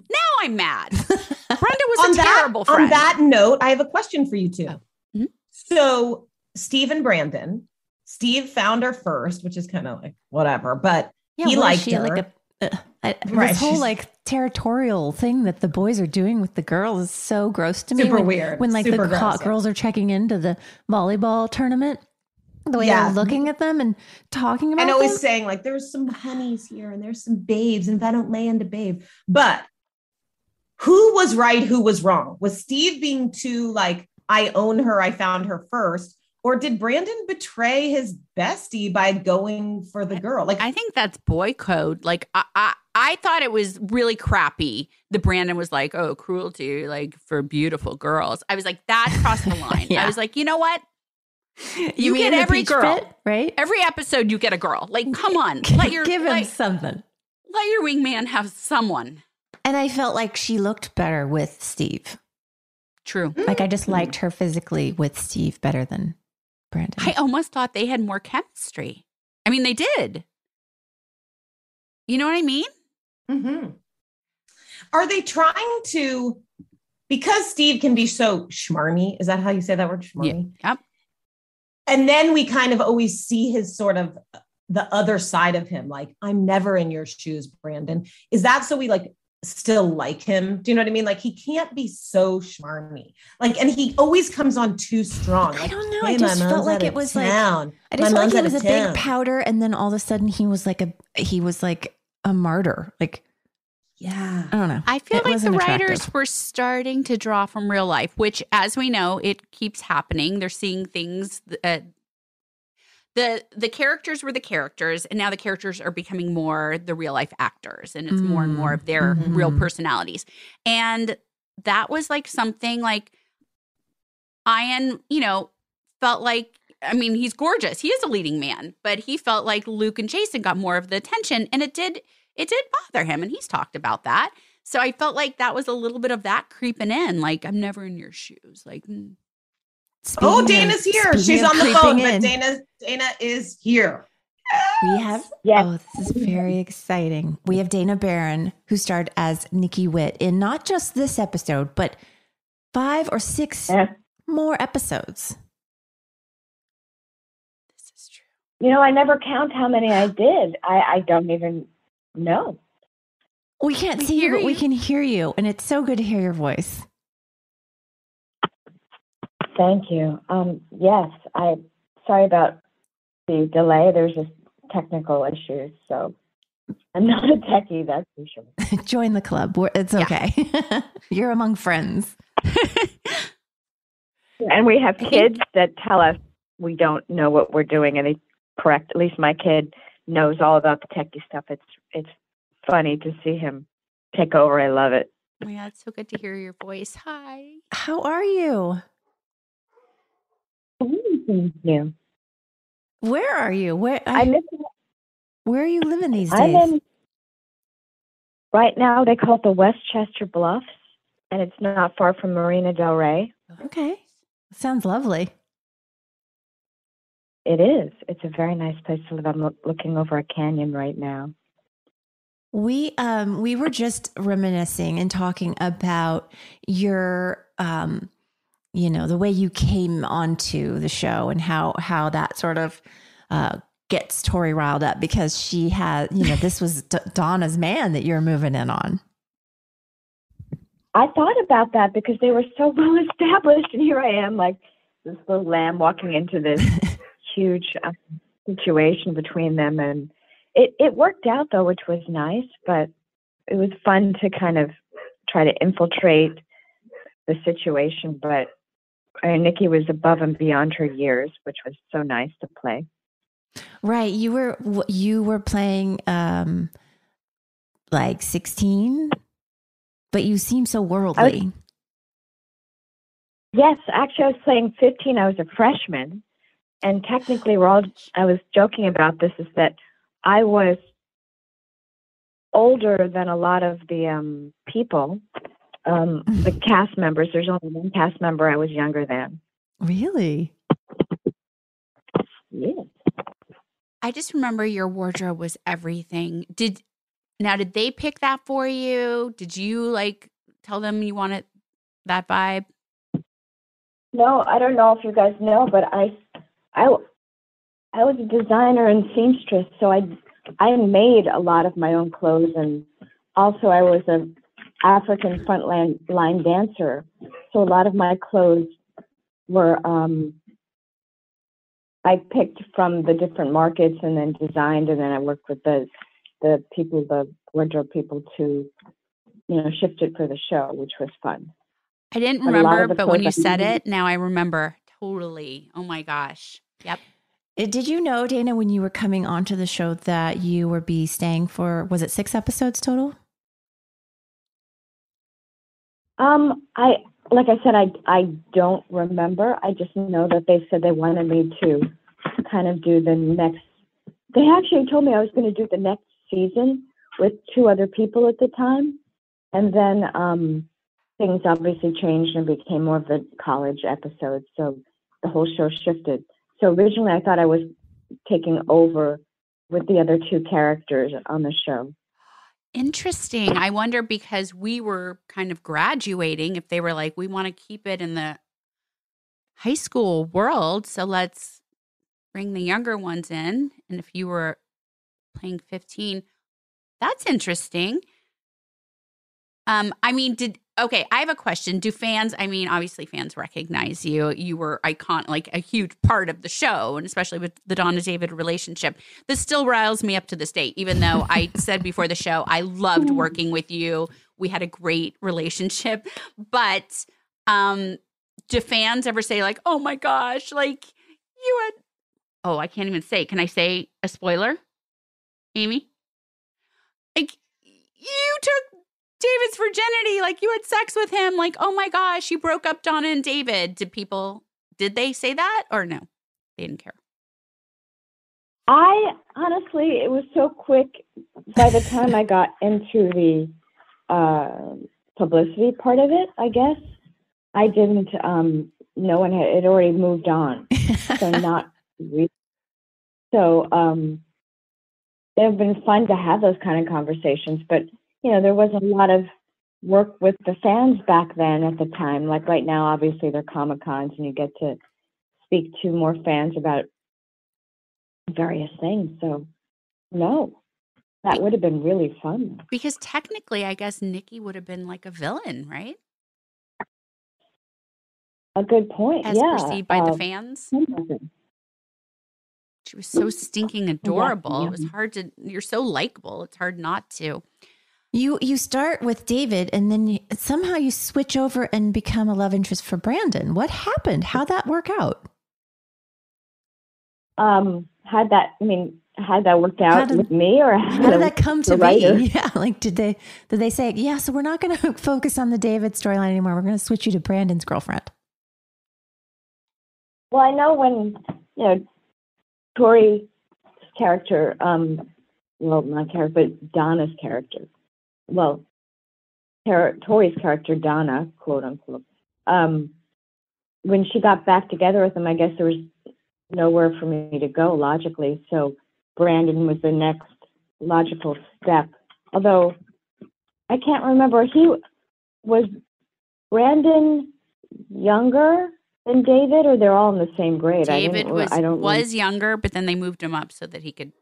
H: Now I'm mad. Brenda was
G: on
H: a
G: that,
H: terrible friend.
G: On that note, I have a question for you too.
H: Oh. Mhm.
G: So, Steve and Brandon, Steve found her first, which is kind of like whatever, but
E: Yeah,
G: he liked
E: she,
G: her.
E: Like a, uh, I,
G: Right,
E: This whole
G: she's-
E: like territorial thing that the boys are doing with the girls is so gross to me.
G: Super
E: when,
G: weird.
E: When like
G: Super
E: the
G: gross, yeah.
E: girls are checking into the volleyball tournament, the way
G: Yeah.
E: they're looking at them and talking about
G: and always
E: them.
G: saying like there's some honeys here and there's some babes and if i don't land a babe but who was right who was wrong was steve being too like i own her i found her first or did brandon betray his bestie by going for the girl like
H: I think that's boy code. Like I, I, I thought it was really crappy. The Brandon was like, "Oh, cruelty, like for beautiful girls." I was like, "That crossed the line." I was like, "You know what? You,
E: mean
H: get every girl.
E: pit, right?
H: Every episode, you get a girl. Like, come on, let your
E: Give him
H: let,
E: something.
H: let your wingman have someone."
E: And I felt like she looked better with Steve.
H: True.
E: Like I just mm. liked her physically with Steve better than Brandon.
H: I almost thought they had more chemistry. I mean, they did. You know what I mean?
G: Mhm. are they trying to because steve can be so schmarmy is that how you say that word schmarmy
H: Yep.
G: and then we kind of always see his sort of the other side of him like i'm never in your shoes brandon is that so we like still like him do you know what i mean like he can't be so schmarmy like and he always comes on too strong
E: I don't know.
G: "Hey,
E: I just felt like it
G: of
E: was like
G: town.
E: I
G: My
E: just felt like
G: out
E: he was
G: of
E: a big powder, and then all of a sudden he was like a he was like a martyr. Like
G: yeah
E: I don't know.
H: I feel
E: It
H: like the
E: wasn't
H: writers were starting to draw from real life, which, as we know, it keeps happening. They're seeing things. Uh, the The characters were the characters, and now the characters are becoming more the real life actors, and it's more and more of their
E: Mm,
H: real personalities. And that was like something like Ian, you know, felt like. I mean, he's gorgeous. He is a leading man, but he felt like Luke and Jason got more of the attention, and it did it did bother him, and he's talked about that. So I felt like that was a little bit of that creeping in. Like I'm never in your shoes. Like mm.
G: Oh,
E: Speaking of-
G: Dana's here. She's on the phone,
E: in,
G: but Dana Dana is here.
E: We have, oh, this is very exciting. We have Dana Barron, who starred as Nikki Witt in not just this episode, but five or six more episodes. This is true.
L: You know, I never count how many I did. I, I don't even know.
E: We can't see you, but we can hear you. And it's so good to hear your voice.
L: Thank you. Um, yes, I sorry about the delay. There's just technical issues, so I'm not a techie, that's for sure.
E: Join the club. We're- It's okay. You're among friends.
L: And we have kids that tell us we don't know what we're doing, and they correct. At least my kid knows all about the techie stuff. It's it's funny to see him take over. I love it.
H: Oh my God, it's so good to hear your voice. Hi.
E: How are you?
L: Thank you.
E: Where are you? Where
L: I miss
E: Where are you living these days?
L: I'm in right now. They call it the Westchester Bluffs, and it's not far from Marina Del Rey.
E: Okay. Sounds lovely.
L: It is. It's a very nice place to live. I'm loo- looking over a canyon right now.
E: We um we were just reminiscing and talking about your um you know the way you came onto the show and how how that sort of uh gets Tori riled up because she had you know this was D- Donna's man that you're moving in on.
L: I thought about that because they were so well established, and here I am, like this little lamb walking into this huge uh, situation between them, and it it worked out though, which was nice. But it was fun to kind of try to infiltrate the situation. But uh, Nikki was above and beyond her years, which was so nice to play.
E: Right, you were you were playing um like 16 but you seem so worldly.
L: Yes, actually, I was playing 15. I was a freshman, and technically, we're all. I was joking about this. Is that I was older than a lot of the um, people, um, the cast members. There's only one cast member I was younger than.
E: Really?
L: Yeah.
H: I just remember your wardrobe was everything. Did now did they pick that for you? Did you like tell them you wanted that vibe?
L: No, I don't know if you guys know, but I, I, I was a designer and seamstress, so I, I made a lot of my own clothes, and also I was a African frontline line, line dancer, so a lot of my clothes were um, I picked from the different markets and then designed, and then I worked with the the people, the wardrobe people, to you know shift it for the show, which was fun.
H: I didn't
L: a
H: remember, but when you
L: I
H: said
L: made-
H: it, now I remember totally. Oh my gosh. Yep.
E: Uh, Did you know, Dana, when you were coming onto the show that you would be staying for was it six episodes total?
L: Um, I like I said, I I don't remember. I just know that they said they wanted me to kind of do the next. They actually told me I was going to do the next season with two other people at the time, and then um, things obviously changed and became more of the college episodes. So the whole show shifted. So originally, I thought I was taking over with the other two characters on the show.
H: Interesting. I wonder because we were kind of graduating if they were like, we want to keep it in the high school world. So let's bring the younger ones in. And if you were playing 15, that's interesting. Um, I mean, did okay, I have a question. Do fans, I mean, obviously fans recognize you. You were icon like a huge part of the show, and especially with the Donna David relationship. This still riles me up to this day, even though I said before the show I loved working with you. We had a great relationship. But um, do fans ever say, like, oh my gosh, like you had oh, I can't even say. Can I say a spoiler? Amy? Like you took David's virginity, like you had sex with him, like, oh my gosh, you broke up Donna and David. Did people did they say that or no? They didn't care.
L: I honestly, it was so quick. By the time I got into the uh, publicity part of it, I guess I didn't. Um, no one had it already moved on. so not re- so um they've been fun to have those kind of conversations, but you know, there wasn't a lot of work with the fans back then at the time. Like right now, obviously they're Comic Cons and you get to speak to more fans about various things. So no. That would have been really fun.
H: Because technically, I guess Nikki would have been like a villain, right?
L: A good point.
H: As
L: yeah.
H: perceived by the
L: Um,
H: fans. She was so stinking adorable. It was hard to, you're so likable. It's hard not to.
E: You you start with David and then you, somehow you switch over and become a love interest for Brandon. What happened? How'd that work out?
L: Um, had that, I mean, had that worked out
E: did-
L: with me or
E: How did that come to
L: writer?
E: be? Yeah, like did they did they say, yeah, so we're not going to focus on the David storyline anymore. We're going to switch you to Brandon's girlfriend.
L: Well, I know when, you know, Tori's character, um, well, not character, but Donna's character, well, Tor- Tori's character, Donna, quote unquote, um, when she got back together with him, I guess there was nowhere for me to go logically. So Brandon was the next logical step. Although I can't remember, he was Brandon younger than David, or they're all in the same grade. I
H: David
L: didn't-
H: was
L: I don't
H: was younger, but then they moved him up so that he could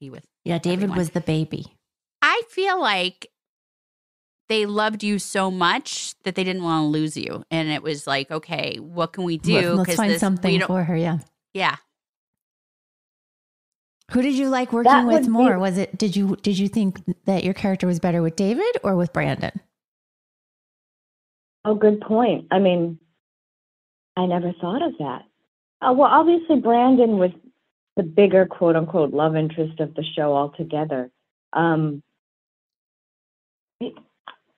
H: be with.
E: Yeah, David
H: everyone.
E: was the baby.
H: I feel like they loved you so much that they didn't want to lose you, and it was like, okay, what can we do?
E: Let- Let's
H: 'Cause
E: find
H: this-
E: something for her. Yeah.
H: Yeah,
E: Who did you like working
L: That
E: with more?
L: be-
E: Was it did you did you think that your character was better with David or with Brandon?
L: Oh, good point. I mean, I never thought of that. Uh, well, obviously, Brandon was the bigger quote unquote love interest of the show altogether. Um,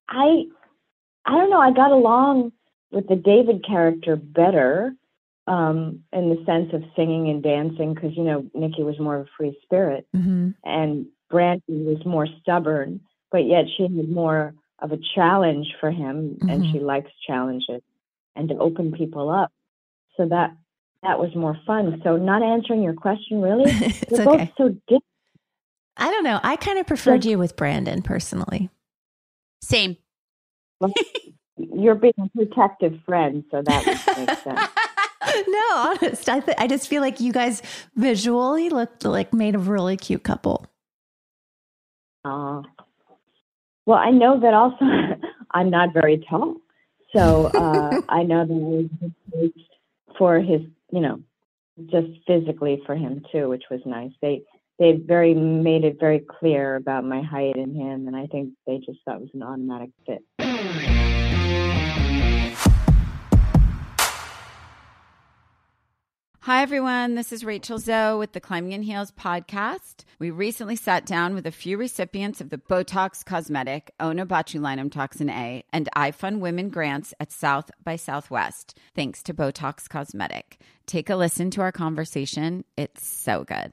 L: I, I don't know. I got along with the David character better um, in the sense of singing and dancing because you know Nikki was more of a free spirit
E: Mm-hmm.
L: and Brandon was more stubborn, but yet she had more of a challenge for him, and
E: Mhm.
L: she likes challenges and to open people up. So that that was more fun. So not answering your question really,
E: it's okay.
L: both so different.
E: I don't know. I kind of preferred you with Brandon personally.
H: Same.
L: You're being a protective friend, so that would make sense.
E: no, honest. I th- I just feel like you guys visually looked like made a really cute couple.
L: Uh, well, I know that also I'm not very tall. So uh, I know that was for his, you know, just physically for him too, which was nice. They they very made it very clear about my height and him, and I think they just thought it was an automatic fit.
M: Hi, everyone. This is Rachel Zoe with the Climbing in Heels podcast. We recently sat down with a few recipients of the Botox Cosmetic, Onabotulinum Toxin A, and iFund Women grants at South by Southwest, thanks to Botox Cosmetic. Take a listen to our conversation. It's so good.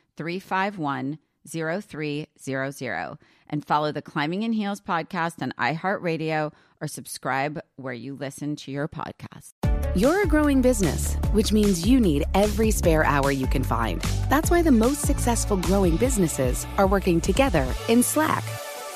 M: 351 0300 and follow the Climbing in Heels podcast on iHeartRadio or subscribe where you listen to your podcast.
N: You're a growing business, which means you need every spare hour you can find. That's why the most successful growing businesses are working together in Slack.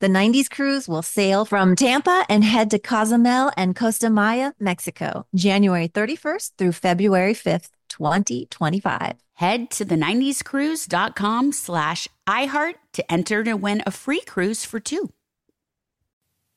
E: The 90s cruise will sail from Tampa and head to Cozumel and Costa Maya, Mexico, January 31st through February 5th, 2025.
H: Head to the 90scruise.com slash iHeart to enter to win a free cruise for two.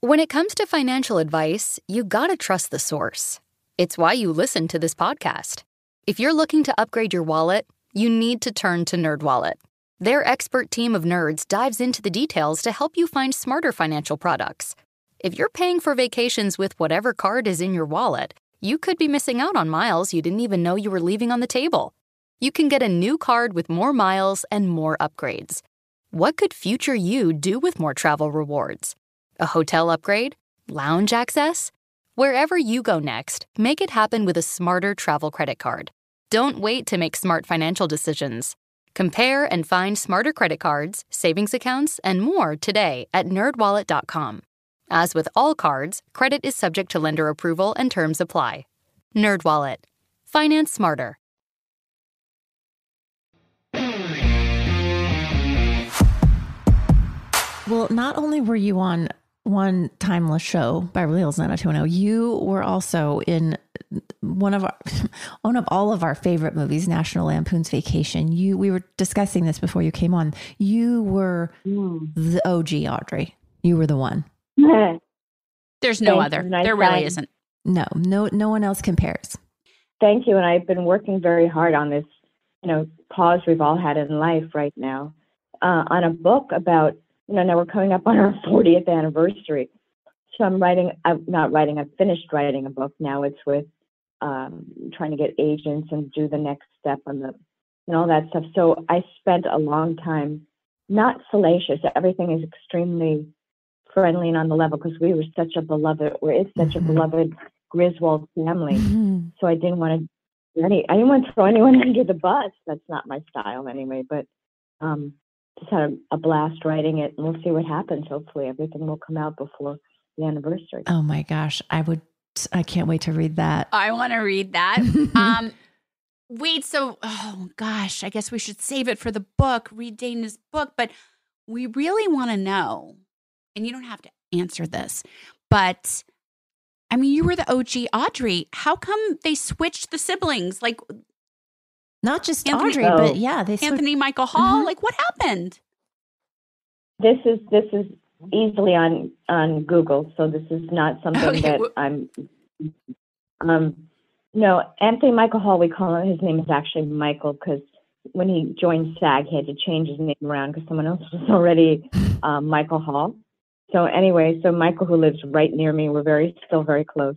O: When it comes to financial advice, you gotta trust the source. It's why you listen to this podcast. If you're looking to upgrade your wallet, you need to turn to NerdWallet. Their expert team of nerds dives into the details to help you find smarter financial products. If you're paying for vacations with whatever card is in your wallet, you could be missing out on miles you didn't even know you were leaving on the table. You can get a new card with more miles and more upgrades. What could future you do with more travel rewards? A hotel upgrade? Lounge access? Wherever you go next, make it happen with a smarter travel credit card. Don't wait to make smart financial decisions. Compare and find smarter credit cards, savings accounts, and more today at nerdwallet.com. As with all cards, credit is subject to lender approval and terms apply. NerdWallet. Finance smarter.
E: Well, not only were you on one timeless show, Beverly Hills 90210, you were also in one of our one of all of our favorite movies, National Lampoon's Vacation. You we were discussing this before you came on. You were
L: Mm.
E: the OG Audrey. You were the one.
H: There's no
L: Thank
H: other.
L: you, nice
H: there really
L: time.
H: isn't.
E: No, no, no one else compares.
L: Thank you. And I've been working very hard on this, you know, pause we've all had in life right now, uh, on a book about, you know, now we're coming up on our 40th anniversary. So I'm writing, I'm not writing, I've finished writing a book. Now it's with um, trying to get agents and do the next step on the, and all that stuff. So I spent a long time, not salacious. Everything is extremely friendly and on the level because we were such a beloved, or it's such a beloved Griswold family. So I didn't want to any, I didn't want to throw anyone under the bus. That's not my style anyway. But um, just had a, a blast writing it, and we'll see what happens. Hopefully, everything will come out before the anniversary.
E: Oh my gosh, I would. I can't wait to read that.
H: I want to read that. um, wait, so oh gosh, I guess we should save it for the book. Read Dana's book, but we really want to know, and you don't have to answer this, but I mean, you were the OG Audrey. How come they switched the siblings? Like
E: Not just
H: Anthony-
E: Audrey, but yeah, they sw-
H: Anthony Michael Hall. Like what happened?
L: This is this is easily on on Google, so this is not something
H: Okay,
L: that
H: wh-
L: I'm. Um, no, Anthony Michael Hall. We call him. His name is actually Michael because when he joined SAG, he had to change his name around because someone else was already um, Michael Hall. So anyway, so Michael, who lives right near me, we're very still very close.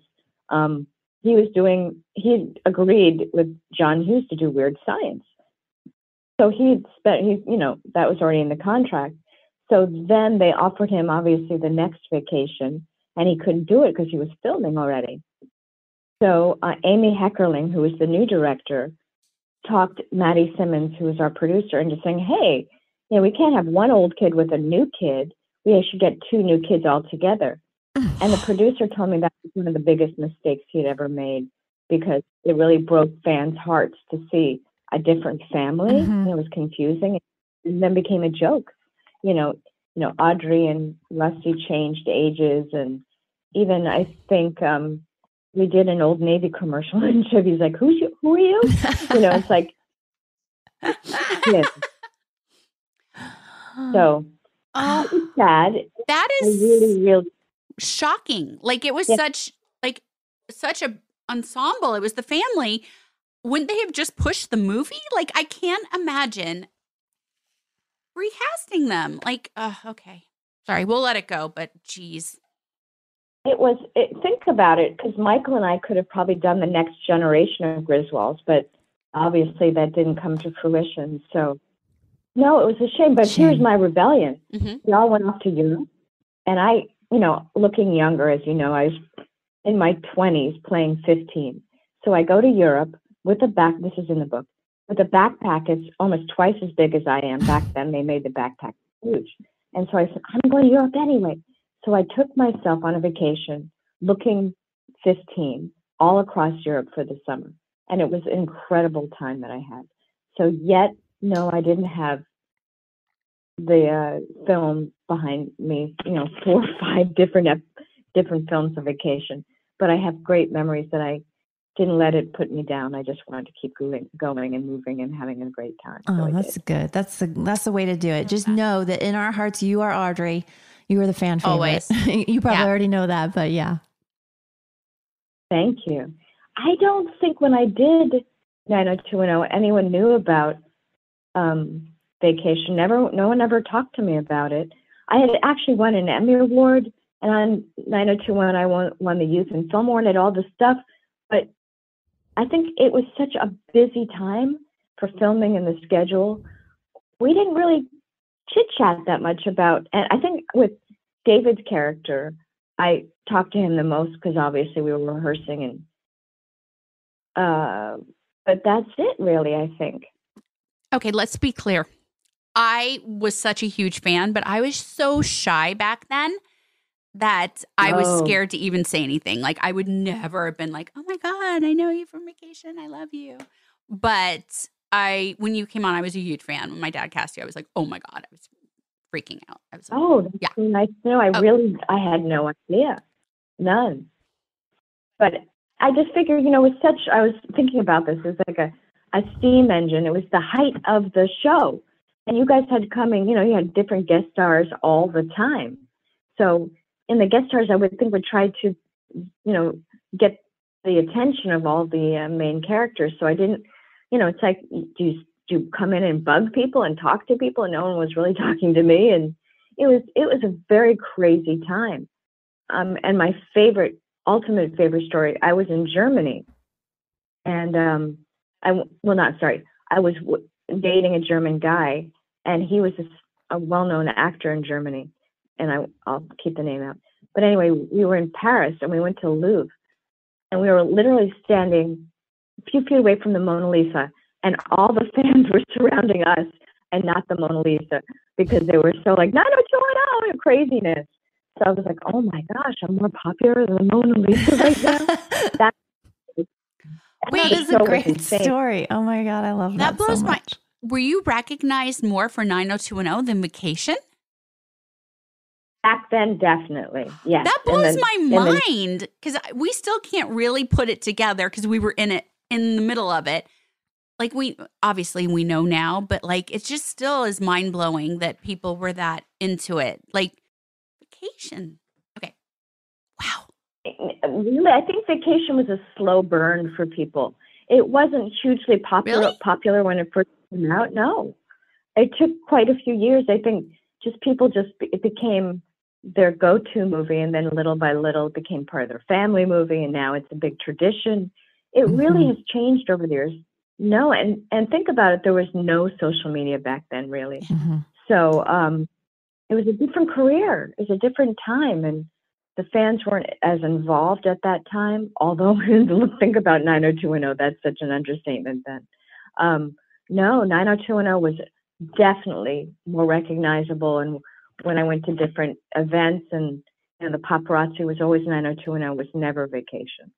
L: Um, he was doing. He agreed with John Hughes to do Weird Science. So he had spent. He, you know, that was already in the contract. So then they offered him obviously the next vacation, and he couldn't do it because he was filming already. So uh, Amy Heckerling, who was the new director, talked Matty Simmons, who was our producer, into saying, "Hey, you know, we can't have one old kid with a new kid. We should get two new kids all together." and the producer told me that was one of the biggest mistakes he had ever made because it really broke fans' hearts to see a different family.
E: Mhm.
L: And it was confusing, and then became a joke. You know, you know, Audrey and Rusty changed ages, and even I think um, we did an Old Navy commercial, and Chevy's like, "Who's you? Who are you?" you know, it's like, yeah. So
H: Oh,
L: sad.
H: That is I
L: really, really
H: shocking. Like it was
L: Yeah.
H: such like such a ensemble. It was the family. Wouldn't they have just pushed the movie? Like I can't imagine recasting them. Like, uh, okay, sorry, we'll let it go. But geez,
L: It was. It, think about it, because Michael and I could have probably done the next generation of Griswolds, but obviously that didn't come to fruition. So, no, it was a shame. But here's my rebellion:
H: Mhm.
L: we all went off to Europe, and I, you know, looking younger, as you know, I was in my 20s playing 15. So I go to Europe with a back. This is in the book. With a backpack, it's almost twice as big as I am. Back then, they made the backpack huge, and so I said, "I'm going to Europe anyway." So I took myself on a vacation looking 15 all across Europe for the summer. And it was an incredible time that I had. So, yet, no, I didn't have the uh, film behind me, you know, four or five different, ep- different films of vacation. But I have great memories that I didn't let it put me down. I just wanted to keep going, going and moving and having a great time. So
E: Oh,
L: I
E: that's
L: did.
E: good. That's the that's the way to do it. Just know that in our hearts, you are Audrey. You are the fan favorite.
H: Always.
E: you probably
H: Yeah.
E: already know that, but yeah.
L: Thank you. I don't think when I did 90210, anyone knew about um, vacation. Never, no one ever talked to me about it. I had actually won an Emmy Award, and on 90210, I won, won the Youth and Film Award and all this stuff. But I think it was such a busy time for filming and the schedule. We didn't really chit chat that much about, and I think with David's character, I talked to him the most because obviously we were rehearsing and uh but that's it really I think.
H: okay, let's be clear. I was such a huge fan, but I was so shy back then that I was
L: Oh.
H: scared to even say anything. Like I would never have been like, "Oh my god, I know you from vacation. I love you." But I when you came on, I was a huge fan. When my dad cast you, I was like, "Oh my god." I was freaking out. I was like,
L: Oh, that's
H: Yeah.
L: so nice to know. I
H: Oh.
L: really I had no idea. None. But I just figured, you know, it was such I was thinking about this as like a a steam engine. It was the height of the show. And you guys had coming, you know, you had different guest stars all the time. So in the guest stars, I would think would try to, you know, get the attention of all the uh, main characters. So I didn't, you know, it's like, do you, do you come in and bug people and talk to people? And no one was really talking to me. And it was, it was a very crazy time. Um, and my favorite, ultimate favorite story, I was in Germany and, um, I, well, not sorry. I was w- dating a German guy and he was a well-known actor in Germany and I, I'll keep the name out. But anyway, we were in Paris and we went to Louvre and we were literally standing a few feet away from the Mona Lisa and all the fans were surrounding us and not the Mona Lisa because they were so like, no, no, no, no, craziness. So I was like, oh my gosh, I'm more popular than the Mona Lisa right now. that,
E: that is
L: show
E: a great
L: insane.
E: story. Oh my god, I love that.
H: that blows
E: so
H: my
E: much.
H: Were you recognized more for 90210 than Vacation?
L: Back then, definitely. Yes.
H: That blows
L: then-
H: my mind because we still can't really put it together because we were in it in the middle of it. Like we obviously we know now, but like it just still is mind blowing that people were that into it. Like vacation. Okay.
L: Eh, eh, really, I think Vacation was a slow burn for people. It wasn't hugely popular
H: Really?
L: popular when it first came out. No, it took quite a few years. I think just people just it became their go-to movie, and then little by little it became part of their family movie, and now it's a big tradition. It really
E: Mhm.
L: has changed over the years. No, and and think about it. There was no social media back then, really.
E: Mhm.
L: So um, it was a different career. It was a different time, and the fans weren't as involved at that time. Although, think about 90210, that's such an understatement then. Um, no, 90210 was definitely more recognizable. And when I went to different events, and you know, the paparazzi was always 90210, was never vacation.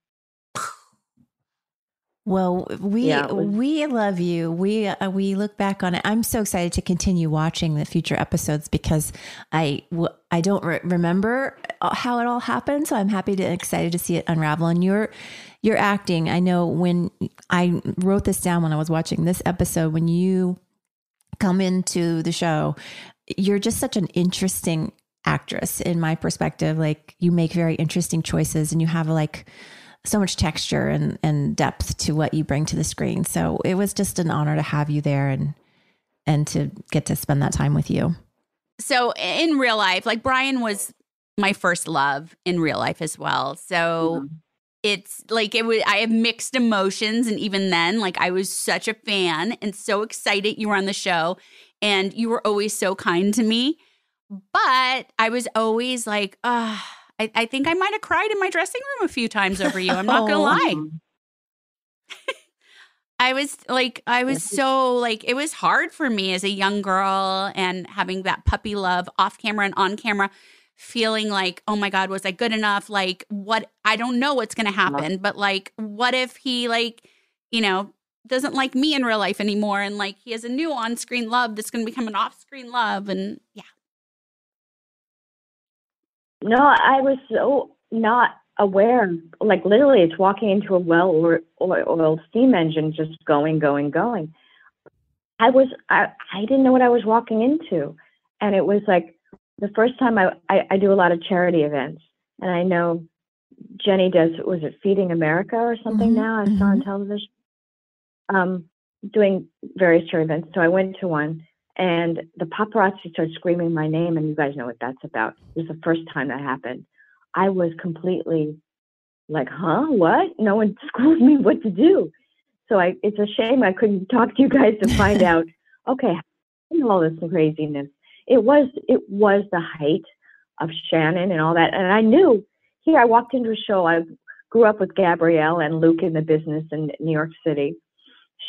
E: Well, we
L: Yeah, was-
E: we love you. We uh, we look back on it. I'm so excited to continue watching the future episodes because I w- I don't re- remember uh, how it all happened. So I'm happy to excited to see it unravel. And your your acting, I know when I wrote this down when I was watching this episode, when you come into the show, you're just such an interesting actress in my perspective. Like you make very interesting choices, and you have like so much texture and, and depth to what you bring to the screen. So it was just an honor to have you there and and to get to spend that time with you.
H: So in real life, like Brian was my first love in real life as well. So it's like it was I have mixed emotions and even then like I was such a fan and so excited you were on the show and you were always so kind to me. But I was always like, ah, I, I think I might have cried in my dressing room a few times over you. I'm not gonna
E: Oh.
H: lie. I was like, I was so like, it was hard for me as a young girl and having that puppy love off camera and on camera, feeling like, oh my God, was I good enough? Like, what? I don't know what's going to happen, but like, what if he, like, you know, doesn't like me in real life anymore and like he has a new on screen love that's going to become an off screen love? And yeah.
L: No, I was so not aware. Like literally, it's walking into a well or oiled steam engine, just going, going, going. I was, I, I didn't know what I was walking into, and it was like the first time I, I, I do a lot of charity events, and I know Jennie does. Was it Feeding America or something?
E: Mhm,
L: Now I saw on television, um, doing various charity events. So I went to one, and the paparazzi started screaming my name, and you guys know what that's about. It was the first time that happened. I was completely like, huh, what? No one schooled me what to do. So I, it's a shame I couldn't talk to you guys to find out. Okay, all this craziness. It was, it was the height of Shannon and all that, and I knew. Here, I walked into a show. I grew up with Gabrielle and Luke in the business in New York City.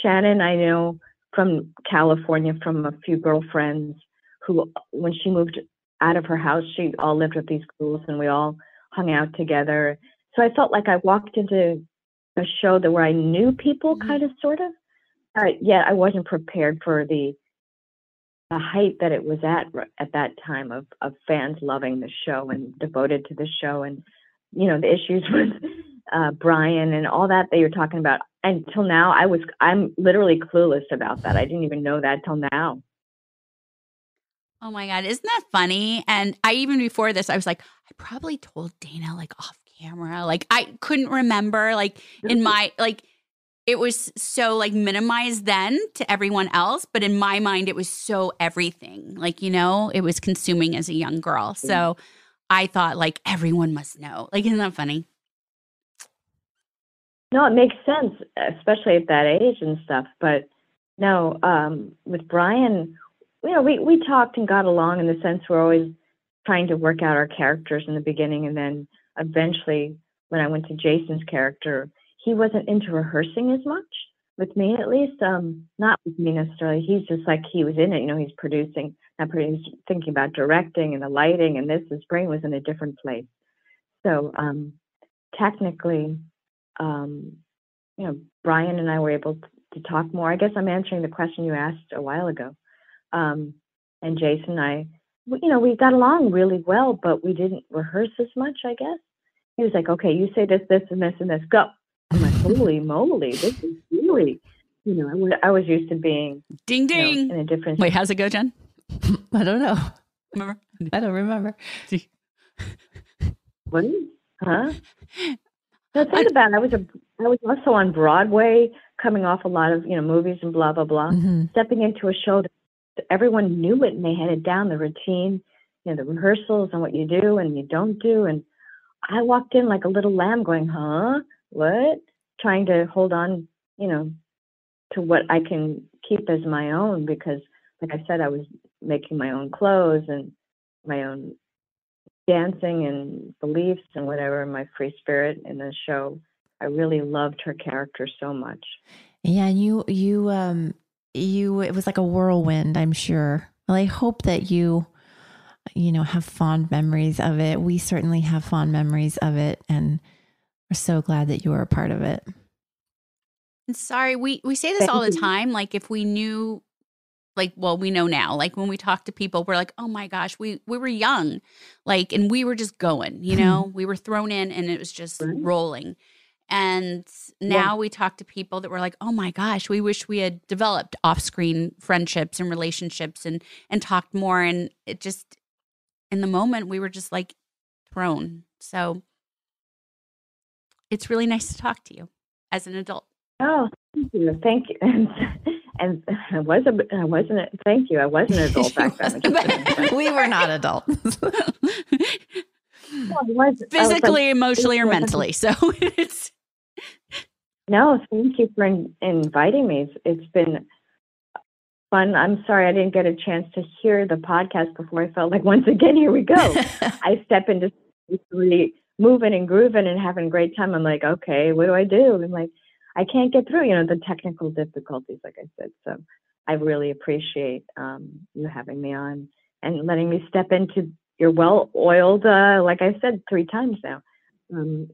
L: Shannon, I know from California from a few girlfriends who, when she moved out of her house, she all lived with these girls and we all hung out together. So I felt like I walked into a show that where I knew people, kind of, sort of. Uh, yet I wasn't prepared for the the height that it was at at that time of of fans loving the show and devoted to the show and you know the issues with uh, Brian and all that that you're talking about. Until now, I was I'm literally clueless about that. I didn't even know that till now.
H: Oh my God. Isn't that funny? And I even before this, I was like, I probably told Dana like off camera. Like I couldn't remember, like in mm-hmm. my, like, it was so like minimized then to everyone else. But in my mind, it was so everything. Like, you know, it was consuming as a young girl. So I thought like everyone must know. Like, isn't that funny?
L: No, it makes sense, especially at that age and stuff. But no, um, with Brian, you know, we we talked and got along in the sense we're always trying to work out our characters in the beginning, and then eventually, when I went to Jason's character, he wasn't into rehearsing as much with me, at least. Um, not with me necessarily. He's just like he was in it. You know, he's producing, not producing, thinking about directing and the lighting, and this. His brain was in a different place. So um, technically, um, you know, Brian and I were able to, to talk more. I guess I'm answering the question you asked a while ago. Um, and Jason and I, you know, we got along really well, but we didn't rehearse as much, I guess. He was like, okay, you say this, this, and this, and this, go. I'm like, holy moly, this is really, you know, I was, I was used to being
H: ding
L: ding in a different.
H: Wait, how's it go, Jen?
E: I don't know.
H: Remember?
E: I don't remember.
L: What? Huh? No, think about it. I was a I was also on Broadway, coming off a lot of you know movies and blah blah blah.
E: Mhm.
L: Stepping into a show that everyone knew it and they had it down the routine, you know, the rehearsals and what you do and you don't do. And I walked in like a little lamb, going, "Huh? What?" Trying to hold on, you know, to what I can keep as my own because, like I said, I was making my own clothes and my own dancing and beliefs and whatever, my free spirit in the show. I really loved her character so much.
E: Yeah, and you you um you it was like a whirlwind, I'm sure. Well, I hope that you you know have fond memories of it. We certainly have fond memories of it and we're so glad that you were a part of it.
H: And sorry, we we say this all the time. Like if we knew, like well, we know now. Like when we talk to people, we're like, oh my gosh, we we were young, like, and we were just going. You know, mm-hmm. we were thrown in, and it was just rolling. And now we talk to people that were like, oh my gosh, we wish we had developed off screen friendships and relationships and and talked more. And it just in the moment we were just like thrown. So it's really nice to talk to you as an adult.
L: Oh, thank you. Thank you. And, I was a, I wasn't, a, thank you. I wasn't an adult back then.
E: we were not adults.
L: Was- was like-
H: physically, emotionally, or mentally. So it's
L: No, thank you for in, inviting me. It's, it's been fun. I'm sorry I didn't get a chance to hear the podcast before. I felt like once again, here we go. I step into really moving and grooving and having a great time. I'm like, okay, what do I do? I'm like, I can't get through, you know, the technical difficulties, like I said. So I really appreciate um, you having me on and letting me step into your well-oiled, uh, like I said three times now, um,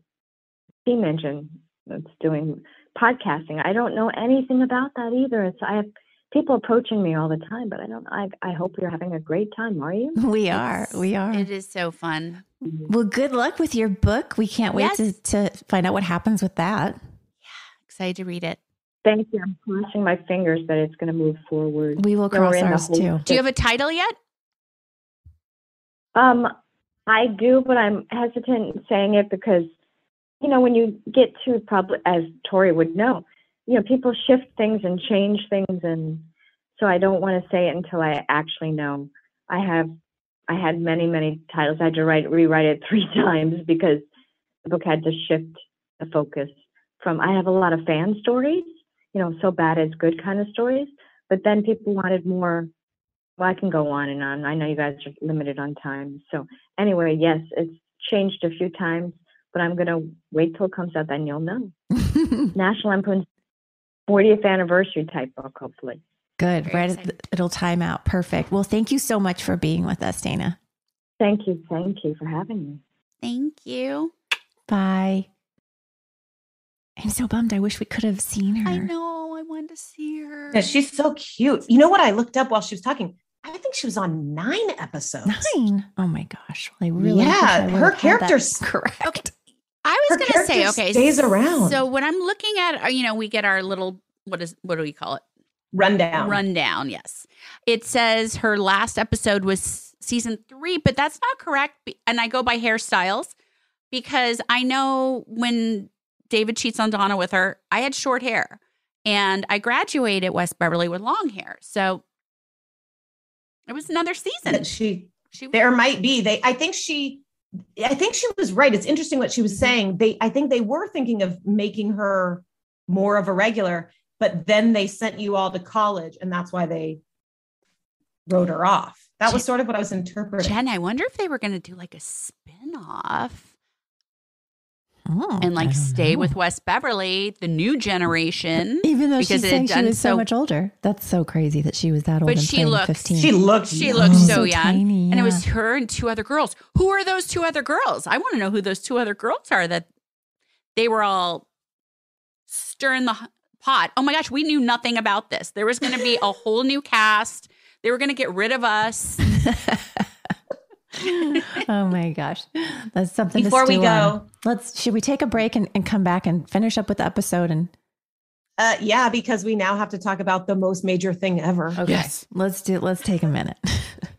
L: team engine that's doing podcasting. I don't know anything about that either. It's I have people approaching me all the time, but I don't. I I hope you're having a great time. Are you?
E: We are. We are.
H: it is so fun.
E: Well, good luck with your book. We can't wait to, to find out what happens with that.
H: Excited to read it.
L: Thank you. I'm crossing my fingers that it's going to move forward.
E: We will cross ours
L: whole-
E: too.
H: Do you have a title yet?
L: Um, I do, but I'm hesitant in saying it because, you know, when you get to public, as Tori would know, you know, people shift things and change things, and so I don't want to say it until I actually know. I have, I had many, many titles. I had to write, rewrite it three times because the book had to shift the focus from. I have a lot of fan stories, you know, so bad it's good kind of stories, but then people wanted more well, I can go on and on. I know you guys are limited on time. So anyway, yes, it's changed a few times, but I'm gonna wait till it comes out, then you'll know. National Lampoon's 40th anniversary type book, hopefully.
E: Good. right. at the- It'll time out. Perfect. Well, thank you so much for being with us, Dana.
L: Thank you, thank you for having me.
H: Thank you.
E: Bye. I'm so bummed. I wish we could have seen her.
H: I know. I wanted to see her.
G: Yeah, she's so cute. You know what I looked up while she was talking? I think she was on nine episodes.
E: Nine. Oh my gosh. Well, I really wish I
G: yeah, her
E: have had that
G: character's
E: correct.
H: Okay. I was
G: Her
H: going to say, okay,
G: stays around.
H: So when I'm looking at, uh, you know, we get our little what is what do we call it?
G: rundown.
H: Rundown. Yes, it says her last episode was season three, but that's not correct. And I go by hairstyles because I know when David cheats on Donna with her, I had short hair, and I graduated at West Beverly with long hair, so it was another season.
G: that she
H: She
G: there might be. They i think she i think she was right. It's interesting what she was saying. They i think they were thinking of making her more of a regular but then they sent you all to college and that's why they wrote her off. That was sort of what i was interpreting.
H: Jen, I wonder if they were going to do like a spin off.
E: Oh,
H: and like stay
E: know.
H: with West Beverly, the new generation.
E: Even though
H: because
E: she's
H: it
E: saying
H: had
E: she was so,
H: so
E: much older. That's so crazy that she was that old.
H: But
E: and
H: she
E: playing
H: looks
E: 15.
G: she looked
H: She
G: young.
H: looks
E: Oh,
H: so,
E: so
H: young.
E: tiny,
H: And it was her and two other girls. Who are those two other girls? I want to know who those two other girls are that they were all stirring the pot. Oh my gosh, we knew nothing about this. There was going to be a whole new cast. They were going to get rid of us.
E: oh my gosh, that's something.
G: Before
E: to
G: we go-
E: on. let's should we take a break and, and come back and finish up with the episode and
G: uh, yeah because we now have to talk about the most major thing ever
E: okay, Yes. let's do let's take a minute.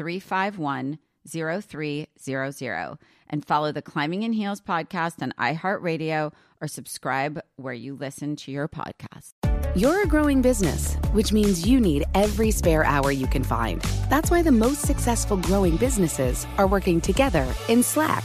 M: 351 0300 and follow the Climbing in Heels podcast on iHeartRadio or subscribe where you listen to your podcast.
N: You're a growing business, which means you need every spare hour you can find. That's why the most successful growing businesses are working together in Slack.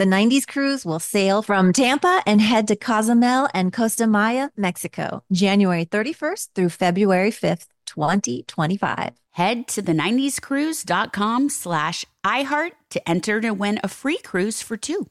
E: The 90s cruise will sail from Tampa and head to Cozumel and Costa Maya, Mexico, January 31st through February 5th, 2025.
H: Head to the 90scruise.com slash iHeart to enter to win a free cruise for two.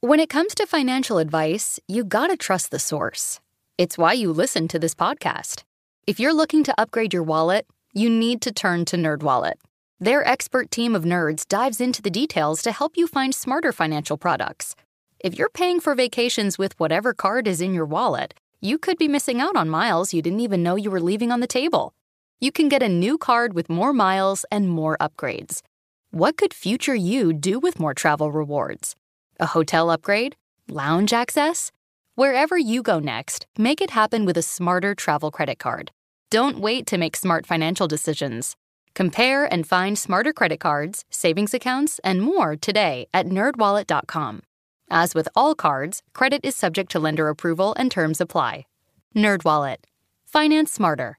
O: When it comes to financial advice, you gotta trust the source. It's why you listen to this podcast. If you're looking to upgrade your wallet, you need to turn to NerdWallet. Their expert team of nerds dives into the details to help you find smarter financial products. If you're paying for vacations with whatever card is in your wallet, you could be missing out on miles you didn't even know you were leaving on the table. You can get a new card with more miles and more upgrades. What could future you do with more travel rewards? A hotel upgrade? Lounge access? Wherever you go next, make it happen with a smarter travel credit card. Don't wait to make smart financial decisions. Compare and find smarter credit cards, savings accounts, and more today at nerdwallet.com. As with all cards, credit is subject to lender approval and terms apply. NerdWallet. Finance smarter.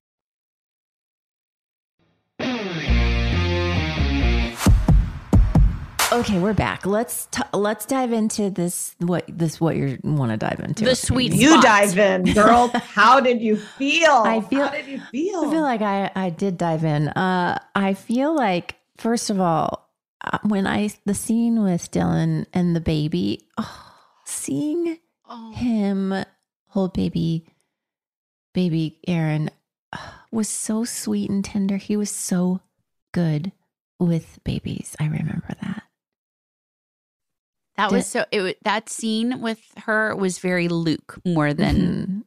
E: Okay, we're back. Let's t- let's dive into this. What this what you want to dive into?
H: The sweet
G: You dive in, girl. How did you feel?
E: I feel.
G: How did you feel?
E: I feel like I I did dive in. Uh, I feel like first of all, uh, when I the scene with Dylan and the baby, oh, seeing him hold baby, baby Aaron, uh, was so sweet and tender. He was so good with babies. I remember that.
H: That was so. It that scene with her was very Luke more than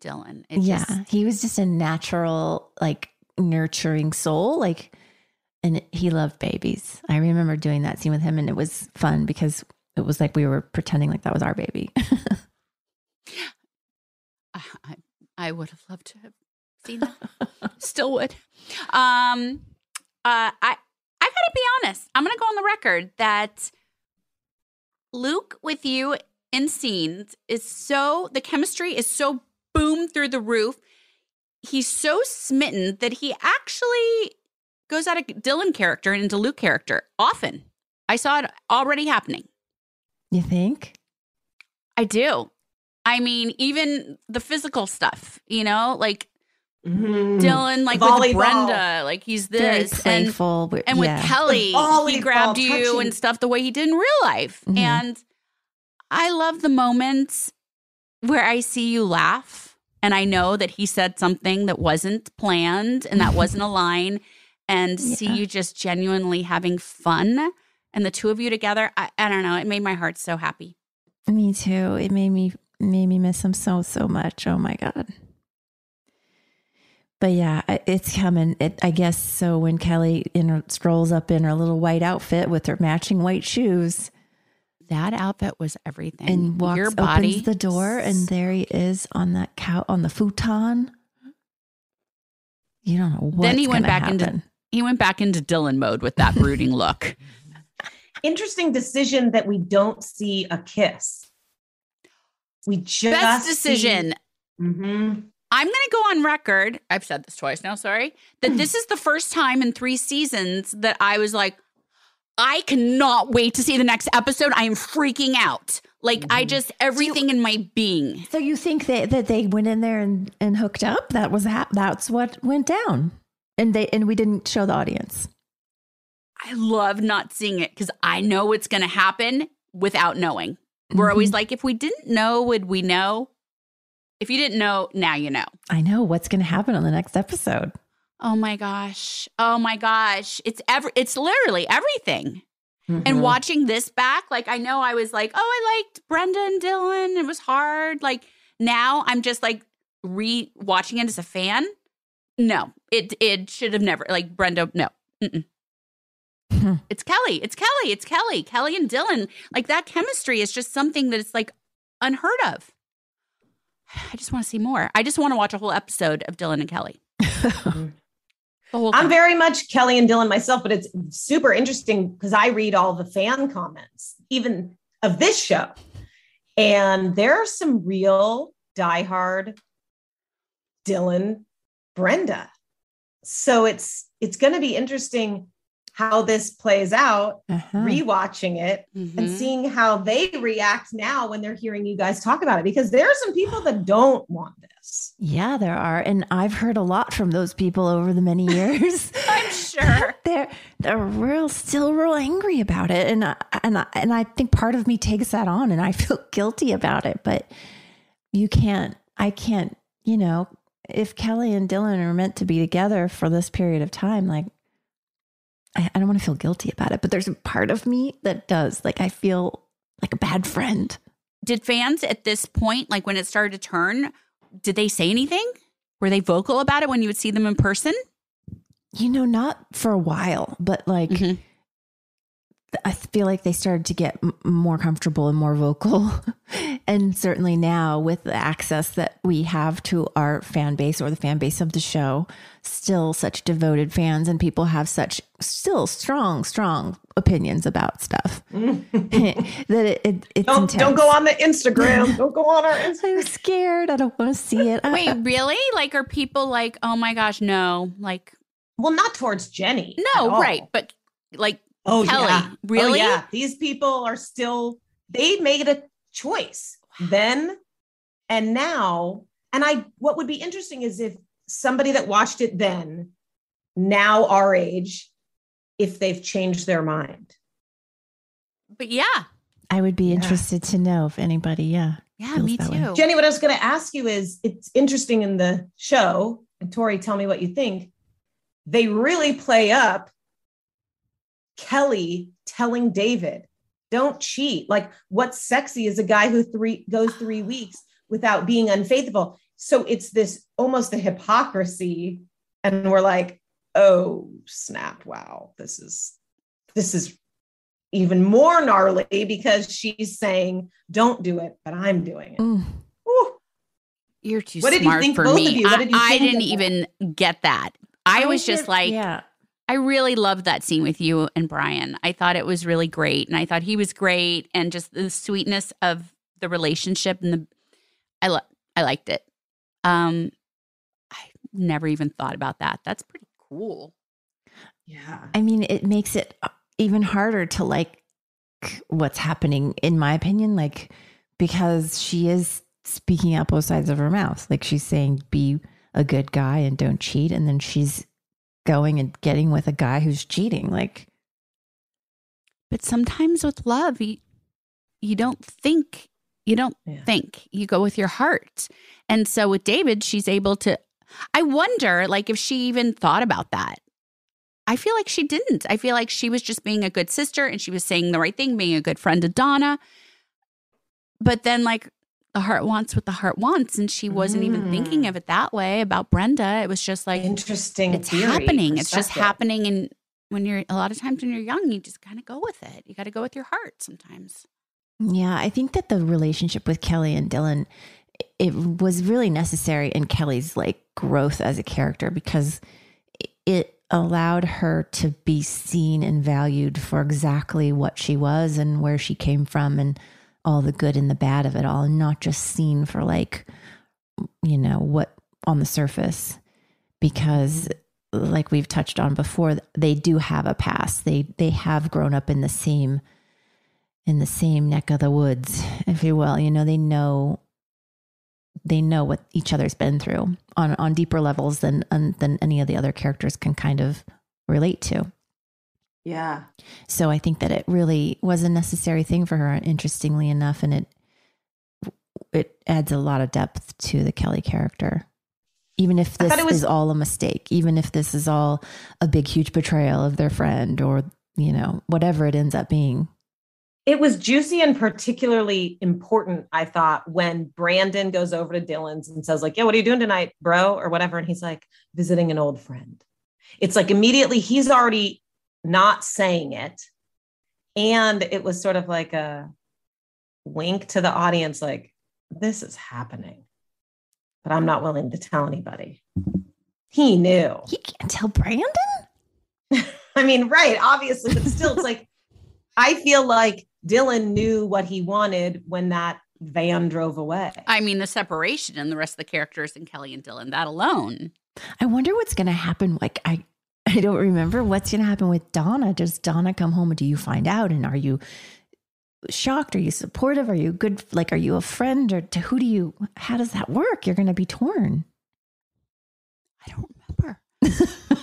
H: Dylan. It
E: yeah,
H: just-
E: he was just a natural, like nurturing soul. Like, and he loved babies. I remember doing that scene with him, and it was fun because it was like we were pretending like that was our baby.
H: I, I would have loved to have seen that. Still would. Um, uh, I I gotta be honest. I'm gonna go on the record that Luke with you in scenes is so the chemistry is so boom through the roof. He's so smitten that he actually goes out of Dylan character and into Luke character often. I saw it already happening.
E: you think?
H: I do. I mean, even the physical stuff, you know, like Dylan, like with Brenda, like he's this, and
E: playful, but-
H: and with
E: yeah.
H: Kelly,
G: The volleyball
H: he grabbed you
G: touching.
H: and stuff the way he did in real life,
E: Mhm.
H: and I love the moments where I see you laugh, and I know that he said something that wasn't planned and that wasn't a line, and see you just genuinely having fun and the two of you together. I, I don't know. It made my heart so happy.
E: Me too. It made me made me miss him so so much. Oh my god. But yeah, it's coming. It, I guess so. When Kelly in her, strolls up in her little white outfit with her matching white shoes,
H: That outfit was everything.
E: and walks
H: Your body.
E: opens the door, and there he is on that cow on the futon. You don't know what.
H: then he went back into he went back into Dylan mode with that brooding look.
G: Interesting decision that we don't see a kiss. We just
H: Best decision.
G: Mhm.
H: I'm going to go on record. I've said this twice now, sorry. That this is the first time in three seasons that I was like, I cannot wait to see the next episode. I am freaking out. Like, I mm-hmm. just, everything in my being.
E: So you think that that they went in there and, and hooked up? That was hap- that's what went down, and they and we didn't show the audience.
H: I love not seeing it because I know going to happen without knowing. We're always mm-hmm. like, if we didn't know, would we know? If you didn't know, now you know.
E: I know what's going to happen on the next episode.
H: Oh my gosh. Oh my gosh. It's every it's literally everything.
G: Mm-hmm.
H: And watching this back, like I know I was like, oh, I liked Brenda and Dylan. It was hard. Like now I'm just like re watching it as a fan. No, it it should have never like Brenda. No, Mm-mm. it's Kelly. It's Kelly. It's Kelly. Kelly and Dylan. Like that chemistry is just something that it's like unheard of. I just want to see more. I just want to watch a whole episode of Dylan and Kelly.
G: I'm very much Kelly and Dylan myself, but it's super interesting because I read all the fan comments, even of this show. And there are some real diehard Dylan, Brenda. So it's it's going to be interesting how this plays out,
E: Uh-huh.
G: rewatching it and
H: Mhm.
G: seeing how they react now when they're hearing you guys talk about it. Because there are some people that don't want this.
E: Yeah, there are, and I've heard a lot from those people over the many years.
H: I'm sure.
E: they're they're real, still real angry about it, and I, and I, and I think part of me takes that on, and I feel guilty about it. But you can't, I can't, you know, if Kelly and Dylan are meant to be together for this period of time, like. I, I don't want to feel guilty about it, but there's a part of me that does. Like I feel like a bad friend.
H: Did fans at this point, like when it started to turn, did they say anything? Were they vocal about it when you would see them in person?
E: You know, not for a while, but like
H: Mhm.
E: I feel like they started to get m- more comfortable and more vocal. and certainly now, with the access that we have to our fan base or the fan base of the show, still such devoted fans, and people have such still strong, strong opinions about stuff that it, it, it's
G: Don't,
E: intense.
G: don't go on the Instagram. don't go on our Instagram.
E: I'm scared. I don't want to see it.
H: Wait, really? Like, are people like, oh my gosh, no? Like,
G: Well, not towards Jennie.
H: no,
G: at all.
H: right. But like,
G: Oh,
H: Kelly,
G: yeah.
H: Oh, really?
G: Oh, yeah. These people are still, they made a choice then and now. And I, what would be interesting is if somebody that watched it then, now our age, if they've changed their mind.
H: But yeah,
E: I would be interested to know if anybody, yeah.
H: yeah, me
E: that way.
H: too.
G: Jennie, what I was going to ask you is it's interesting in the show, and Tori, tell me what you think. They really play up Kelly telling David, don't cheat. Like, what's sexy is a guy who three goes three weeks without being unfaithful. So it's this almost the hypocrisy. And we're like, oh, snap. Wow. This is this is even more gnarly because she's saying, don't do it, but I'm doing it.
E: Mm.
H: You're too
G: What did you
H: smart
G: think,
H: for
G: both
H: me.
G: of you? What
H: I,
G: did you
H: I
G: think
H: didn't
G: of that?
H: even get that. I, was just
E: did-
H: like,
E: yeah.
H: I really loved that scene with you and Brian. I thought it was really great, and I thought he was great, and just the sweetness of the relationship and the I lo- I liked it. Um, I never even thought about that. That's pretty cool.
G: Yeah.
E: I mean, it makes it even harder to like what's happening, in my opinion, like because she is speaking out both sides of her mouth. Like she's saying, be a good guy and don't cheat. And then she's going and getting with a guy who's cheating. Like,
H: But sometimes with love, you you don't think you don't
G: Yeah.
H: think you go with your heart, and so with David, she's able to. I wonder, like, if she even thought about that. I feel like she didn't. I feel like she was just being a good sister and she was saying the right thing, being a good friend to Donna. But then, like, the heart wants what the heart wants. And she wasn't mm. even thinking mm. of it that way about Brenda. It was just like,
G: interesting.
H: It's happening. It's just happening. And when you're, a lot of times when you're young, you just kind of go with it. You got to go with your heart sometimes.
E: Yeah. I think that the relationship with Kelly and Dylan, it was really necessary in Kelly's like growth as a character because it allowed her to be seen and valued for exactly what she was and where she came from and all the good and the bad of it all and not just seen for like you know what on the surface. Because like we've touched on before they do have a past. They they have grown up in the same in the same neck of the woods if you will. You know they know they know what each other's been through on on deeper levels than than any of the other characters can kind of relate to.
G: Yeah.
E: So I think that it really was a necessary thing for her interestingly enough and it it adds a lot of depth to the Kelly character. Even if this was, is all a mistake, even if this is all a big huge betrayal of their friend or, you know, whatever it ends up being
G: it was juicy and particularly important, I thought, when Brandon goes over to Dylan's and says, like, yeah, what are you doing tonight, bro? Or whatever. And he's like, visiting an old friend. It's like immediately he's already not saying it. And it was sort of like a wink to the audience, like, this is happening. But I'm not willing to tell anybody. He knew.
E: He can't tell Brandon?
G: I mean, right, obviously, but still, it's like, I feel like Dylan knew what he wanted when that van drove away.
H: I mean, the separation and the rest of the characters and Kelly and Dylan, that alone.
E: I wonder what's going to happen. Like, I, I don't remember what's going to happen with Donna. Does Donna come home and do you find out? And are you shocked? Are you supportive? Are you good? Like, are you a friend or to who do you, how does that work? You're going to be torn.
H: I don't remember.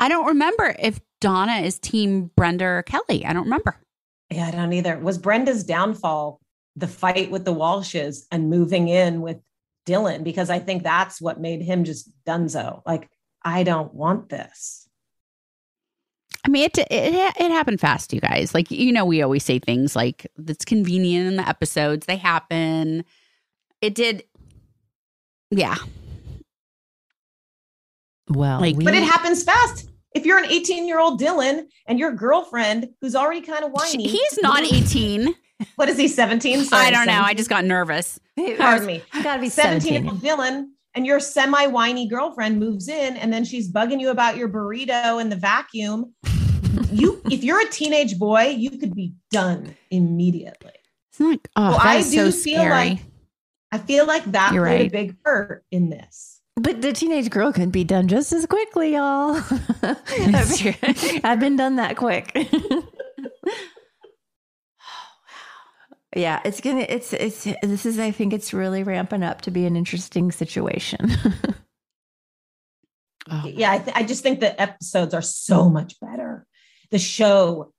H: I don't remember if Donna is team Brenda or Kelly. I don't remember.
G: Yeah, I don't either. Was Brenda's downfall the fight with the Walshes and moving in with Dylan? Because I think that's what made him just dunzo. Like, I don't want this.
H: I mean, it, it it happened fast, you guys. Like you know, we always say things like "it's convenient" in the episodes. They happen. It did. Yeah.
E: Well,
G: like, we, but it happens fast if you're an 18 year old Dylan and your girlfriend who's already kind of whiny,
H: he's not 18.
G: What is he, 17?
H: Sorry, I don't 17. know. I just got nervous.
G: Pardon me. Gotta be 17 year old Dylan and your semi whiny girlfriend moves in and then she's bugging you about your burrito and the vacuum. you, if you're a teenage boy, you could be done immediately.
H: It's like, oh, well, I do so feel scary. like
G: I feel like that you're played right. a big hurt in this.
E: But the teenage girl can be done just as quickly, y'all. I've been done that quick. Yeah, it's gonna. It's it's. This is. I think it's really ramping up to be an interesting situation.
G: oh. Yeah, I, th- I just think the episodes are so much better. The show,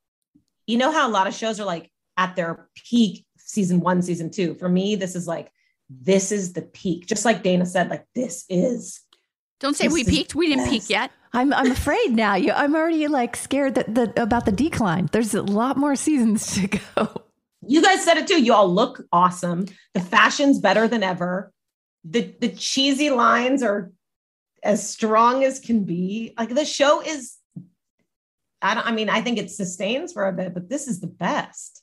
G: you know how a lot of shows are like at their peak, season one, season two. For me, this is like this is the peak. Just like Dana said, like this is.
H: Don't say we peaked. We didn't peak yet.
E: I'm I'm afraid now. You, I'm already like scared that the about the decline. There's a lot more seasons to go.
G: You guys said it too. You all look awesome. The fashion's better than ever. The the cheesy lines are as strong as can be. Like the show is. I don't. I mean, I think it sustains for a bit, but this is the best.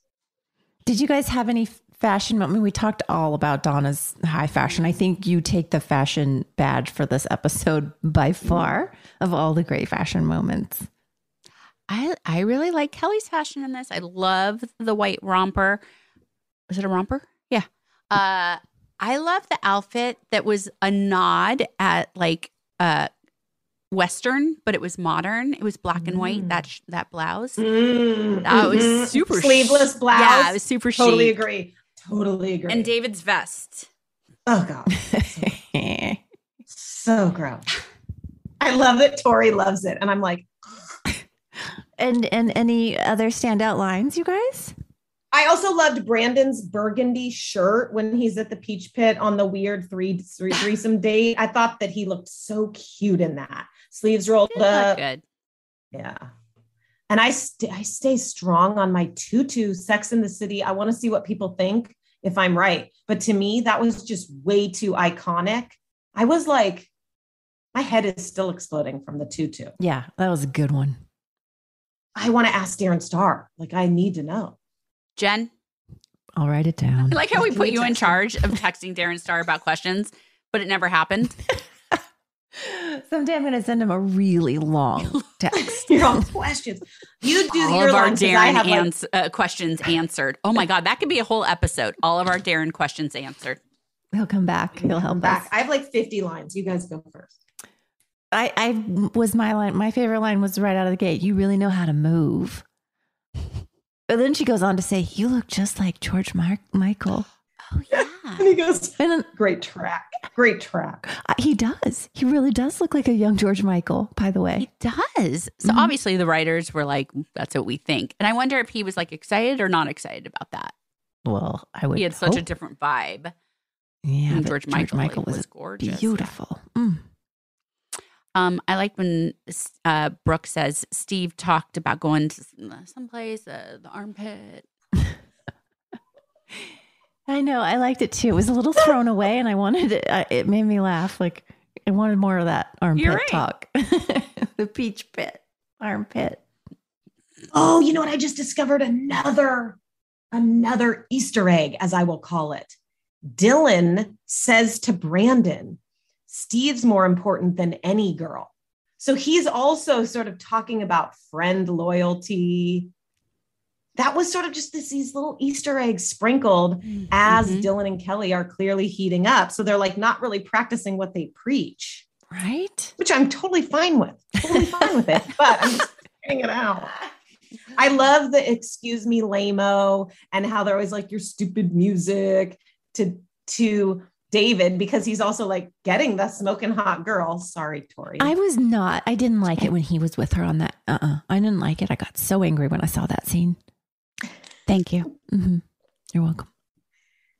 E: Did you guys have any fashion. I mean, we talked all about Donna's high fashion. I think you take the fashion badge for this episode by far of all the great fashion moments.
H: I I really like Kelly's fashion in this. I love the white romper. Was it a romper? Yeah. Uh, I love the outfit that was a nod at like uh Western, but it was modern. It was black and white. That sh- that blouse, mm, that was mm-hmm. super
G: sleeveless blouse.
H: Yeah, it was super.
G: Totally
H: chic.
G: agree. Totally agree.
H: And David's vest.
G: Oh god. so gross. I love it. Tori loves it. And I'm like,
E: and and any other standout lines, you guys?
G: I also loved Brandon's burgundy shirt when he's at the peach pit on the weird three, three threesome date. I thought that he looked so cute in that. Sleeves rolled up.
H: Good.
G: Yeah. And I, st- I stay strong on my tutu, Sex in the City. I want to see what people think if I'm right. But to me, that was just way too iconic. I was like, my head is still exploding from the tutu.
E: Yeah, that was a good one.
G: I want to ask Darren Star. Like, I need to know.
H: Jen,
E: I'll write it down.
H: I like how we
G: Can
H: put you in
G: text him?
H: charge of texting Darren Star about questions, but it never happened.
E: Someday I'm going to send him a really long text.
G: Your own questions. You do
H: All
G: your
H: of our
G: lines 'cause I
H: Darren
G: have, like,
H: ans- uh, questions answered. Oh my God, that could be a whole episode. All of our Darren questions answered.
E: He'll come back. He'll help
G: back.
E: us.
G: I have like 50 lines. You guys go first.
E: I, I was my line. My favorite line was right out of the gate. You really know how to move. But then she goes on to say, "You look just like George Mar- Michael."
H: Oh yeah,
G: And he goes,
E: And then,
G: great track. Great track.
E: uh, he does. He really does look like a young George Michael. By the way,
H: He does. So
E: Mhm.
H: obviously the writers were like, that's what we think. And I wonder if he was like excited or not excited about that.
E: well, I would.
H: He had such a different vibe.
E: yeah.
H: and
E: but
H: George
E: George
H: Michael,
E: Michael, was,
H: was gorgeous.
E: beautiful. Mm.
H: Um, I like when uh, Brooke says Steve talked about going to someplace, uh, the armpit.
E: I know. I liked it too. It was a little thrown away, and I wanted it. I, it made me laugh. Like I wanted more of that armpit
H: You're right.
E: talk. the peach pit, armpit.
G: Oh, you know what? I just discovered another, another Easter egg, as I will call it. Dylan says to Brandon, Steve's more important than any girl. So he's also sort of talking about friend loyalty. That was sort of just this, these little Easter eggs sprinkled as
H: Mhm.
G: Dylan and Kelly are clearly heating up. So they're like not really practicing what they preach,
E: Right?
G: which I'm totally fine with. Totally fine with it. But I'm just figuring it out. I love the excuse me lameo and how they're always like your stupid music to to David because he's also like getting the smoking hot girl. Sorry, Tori.
E: I was not. I didn't like it when he was with her on that. Uh. uh I didn't like it. I got so angry when I saw that scene.
H: Thank you.
E: hmm You're welcome.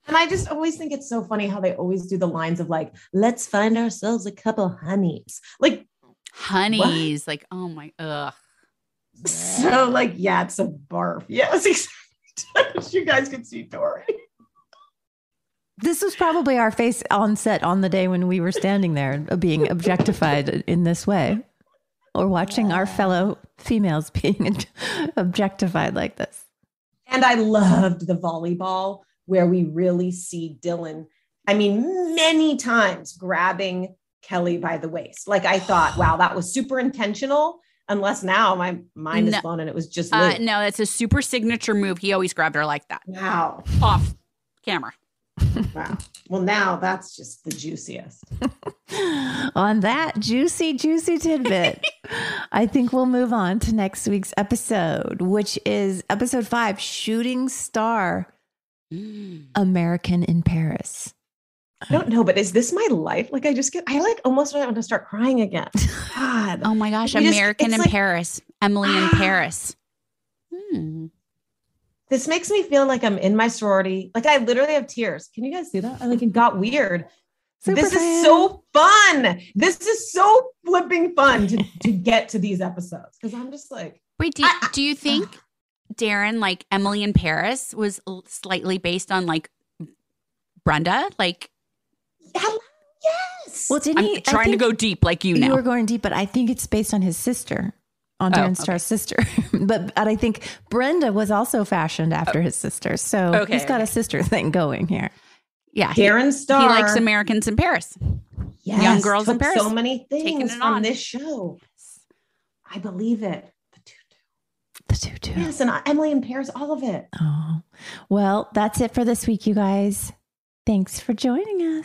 G: and I just always think it's so funny how they always do the lines of like, let's find ourselves a couple honeys. Like
H: Honeys, like, oh my, ugh.
G: so like, yeah, it's a barf. Yes, exactly. you guys can see Tori.
E: This was probably our face on set on the day when we were standing there being objectified in this way, or watching our fellow females being objectified like this.
G: And I loved the volleyball where we really see Dylan, I mean, many times grabbing Kelly by the waist. Like I thought, wow, that was super intentional. Unless now my mind is
H: No.
G: blown and it was just
H: Uh, no, it's a super signature move. He always grabbed her like that
G: wow.
H: off camera.
G: Wow. Well, now that's just the juiciest.
E: On that juicy, juicy tidbit, I think we'll move on to next week's episode, which is episode five Shooting Star American in Paris.
G: I don't know, but is this my life? Like I just get, I like almost want to start crying again. God.
H: Oh my gosh,
G: We just-
H: American
G: it's
H: in
G: like-
H: Paris. Emily in Paris. Hmm.
G: This makes me feel like I'm in my sorority. Like I literally have tears. Can you guys see that? I like it got weird.
E: Super
G: this
E: fan.
G: is so fun. This is so flipping fun to, to get to these episodes because I'm just like,
H: Wait, do, do you think Darren, like Emily in Paris, was slightly based on like Brenda? Like,
G: yes.
E: Well, didn't
H: I'm
E: he? I
H: trying to go deep like you
E: You
H: now.
E: were going deep, but I think it's based on his sister, on
H: Oh,
E: Darren
H: okay.
E: Star's sister. but, but I think Brenda was also fashioned after oh. his sister. So
H: Okay,
E: he's got
H: okay.
E: a sister thing going here.
H: yeah, he,
G: Darren
H: he
G: Star.
H: He likes Americans in Paris.
G: yes,
H: young girls in Paris.
G: So many things from
H: on.
G: this show. I believe it.
E: The tutu.
G: Yes, and Emily in Paris, all of it.
E: Oh, well, that's it for this week, you guys. Thanks for joining us.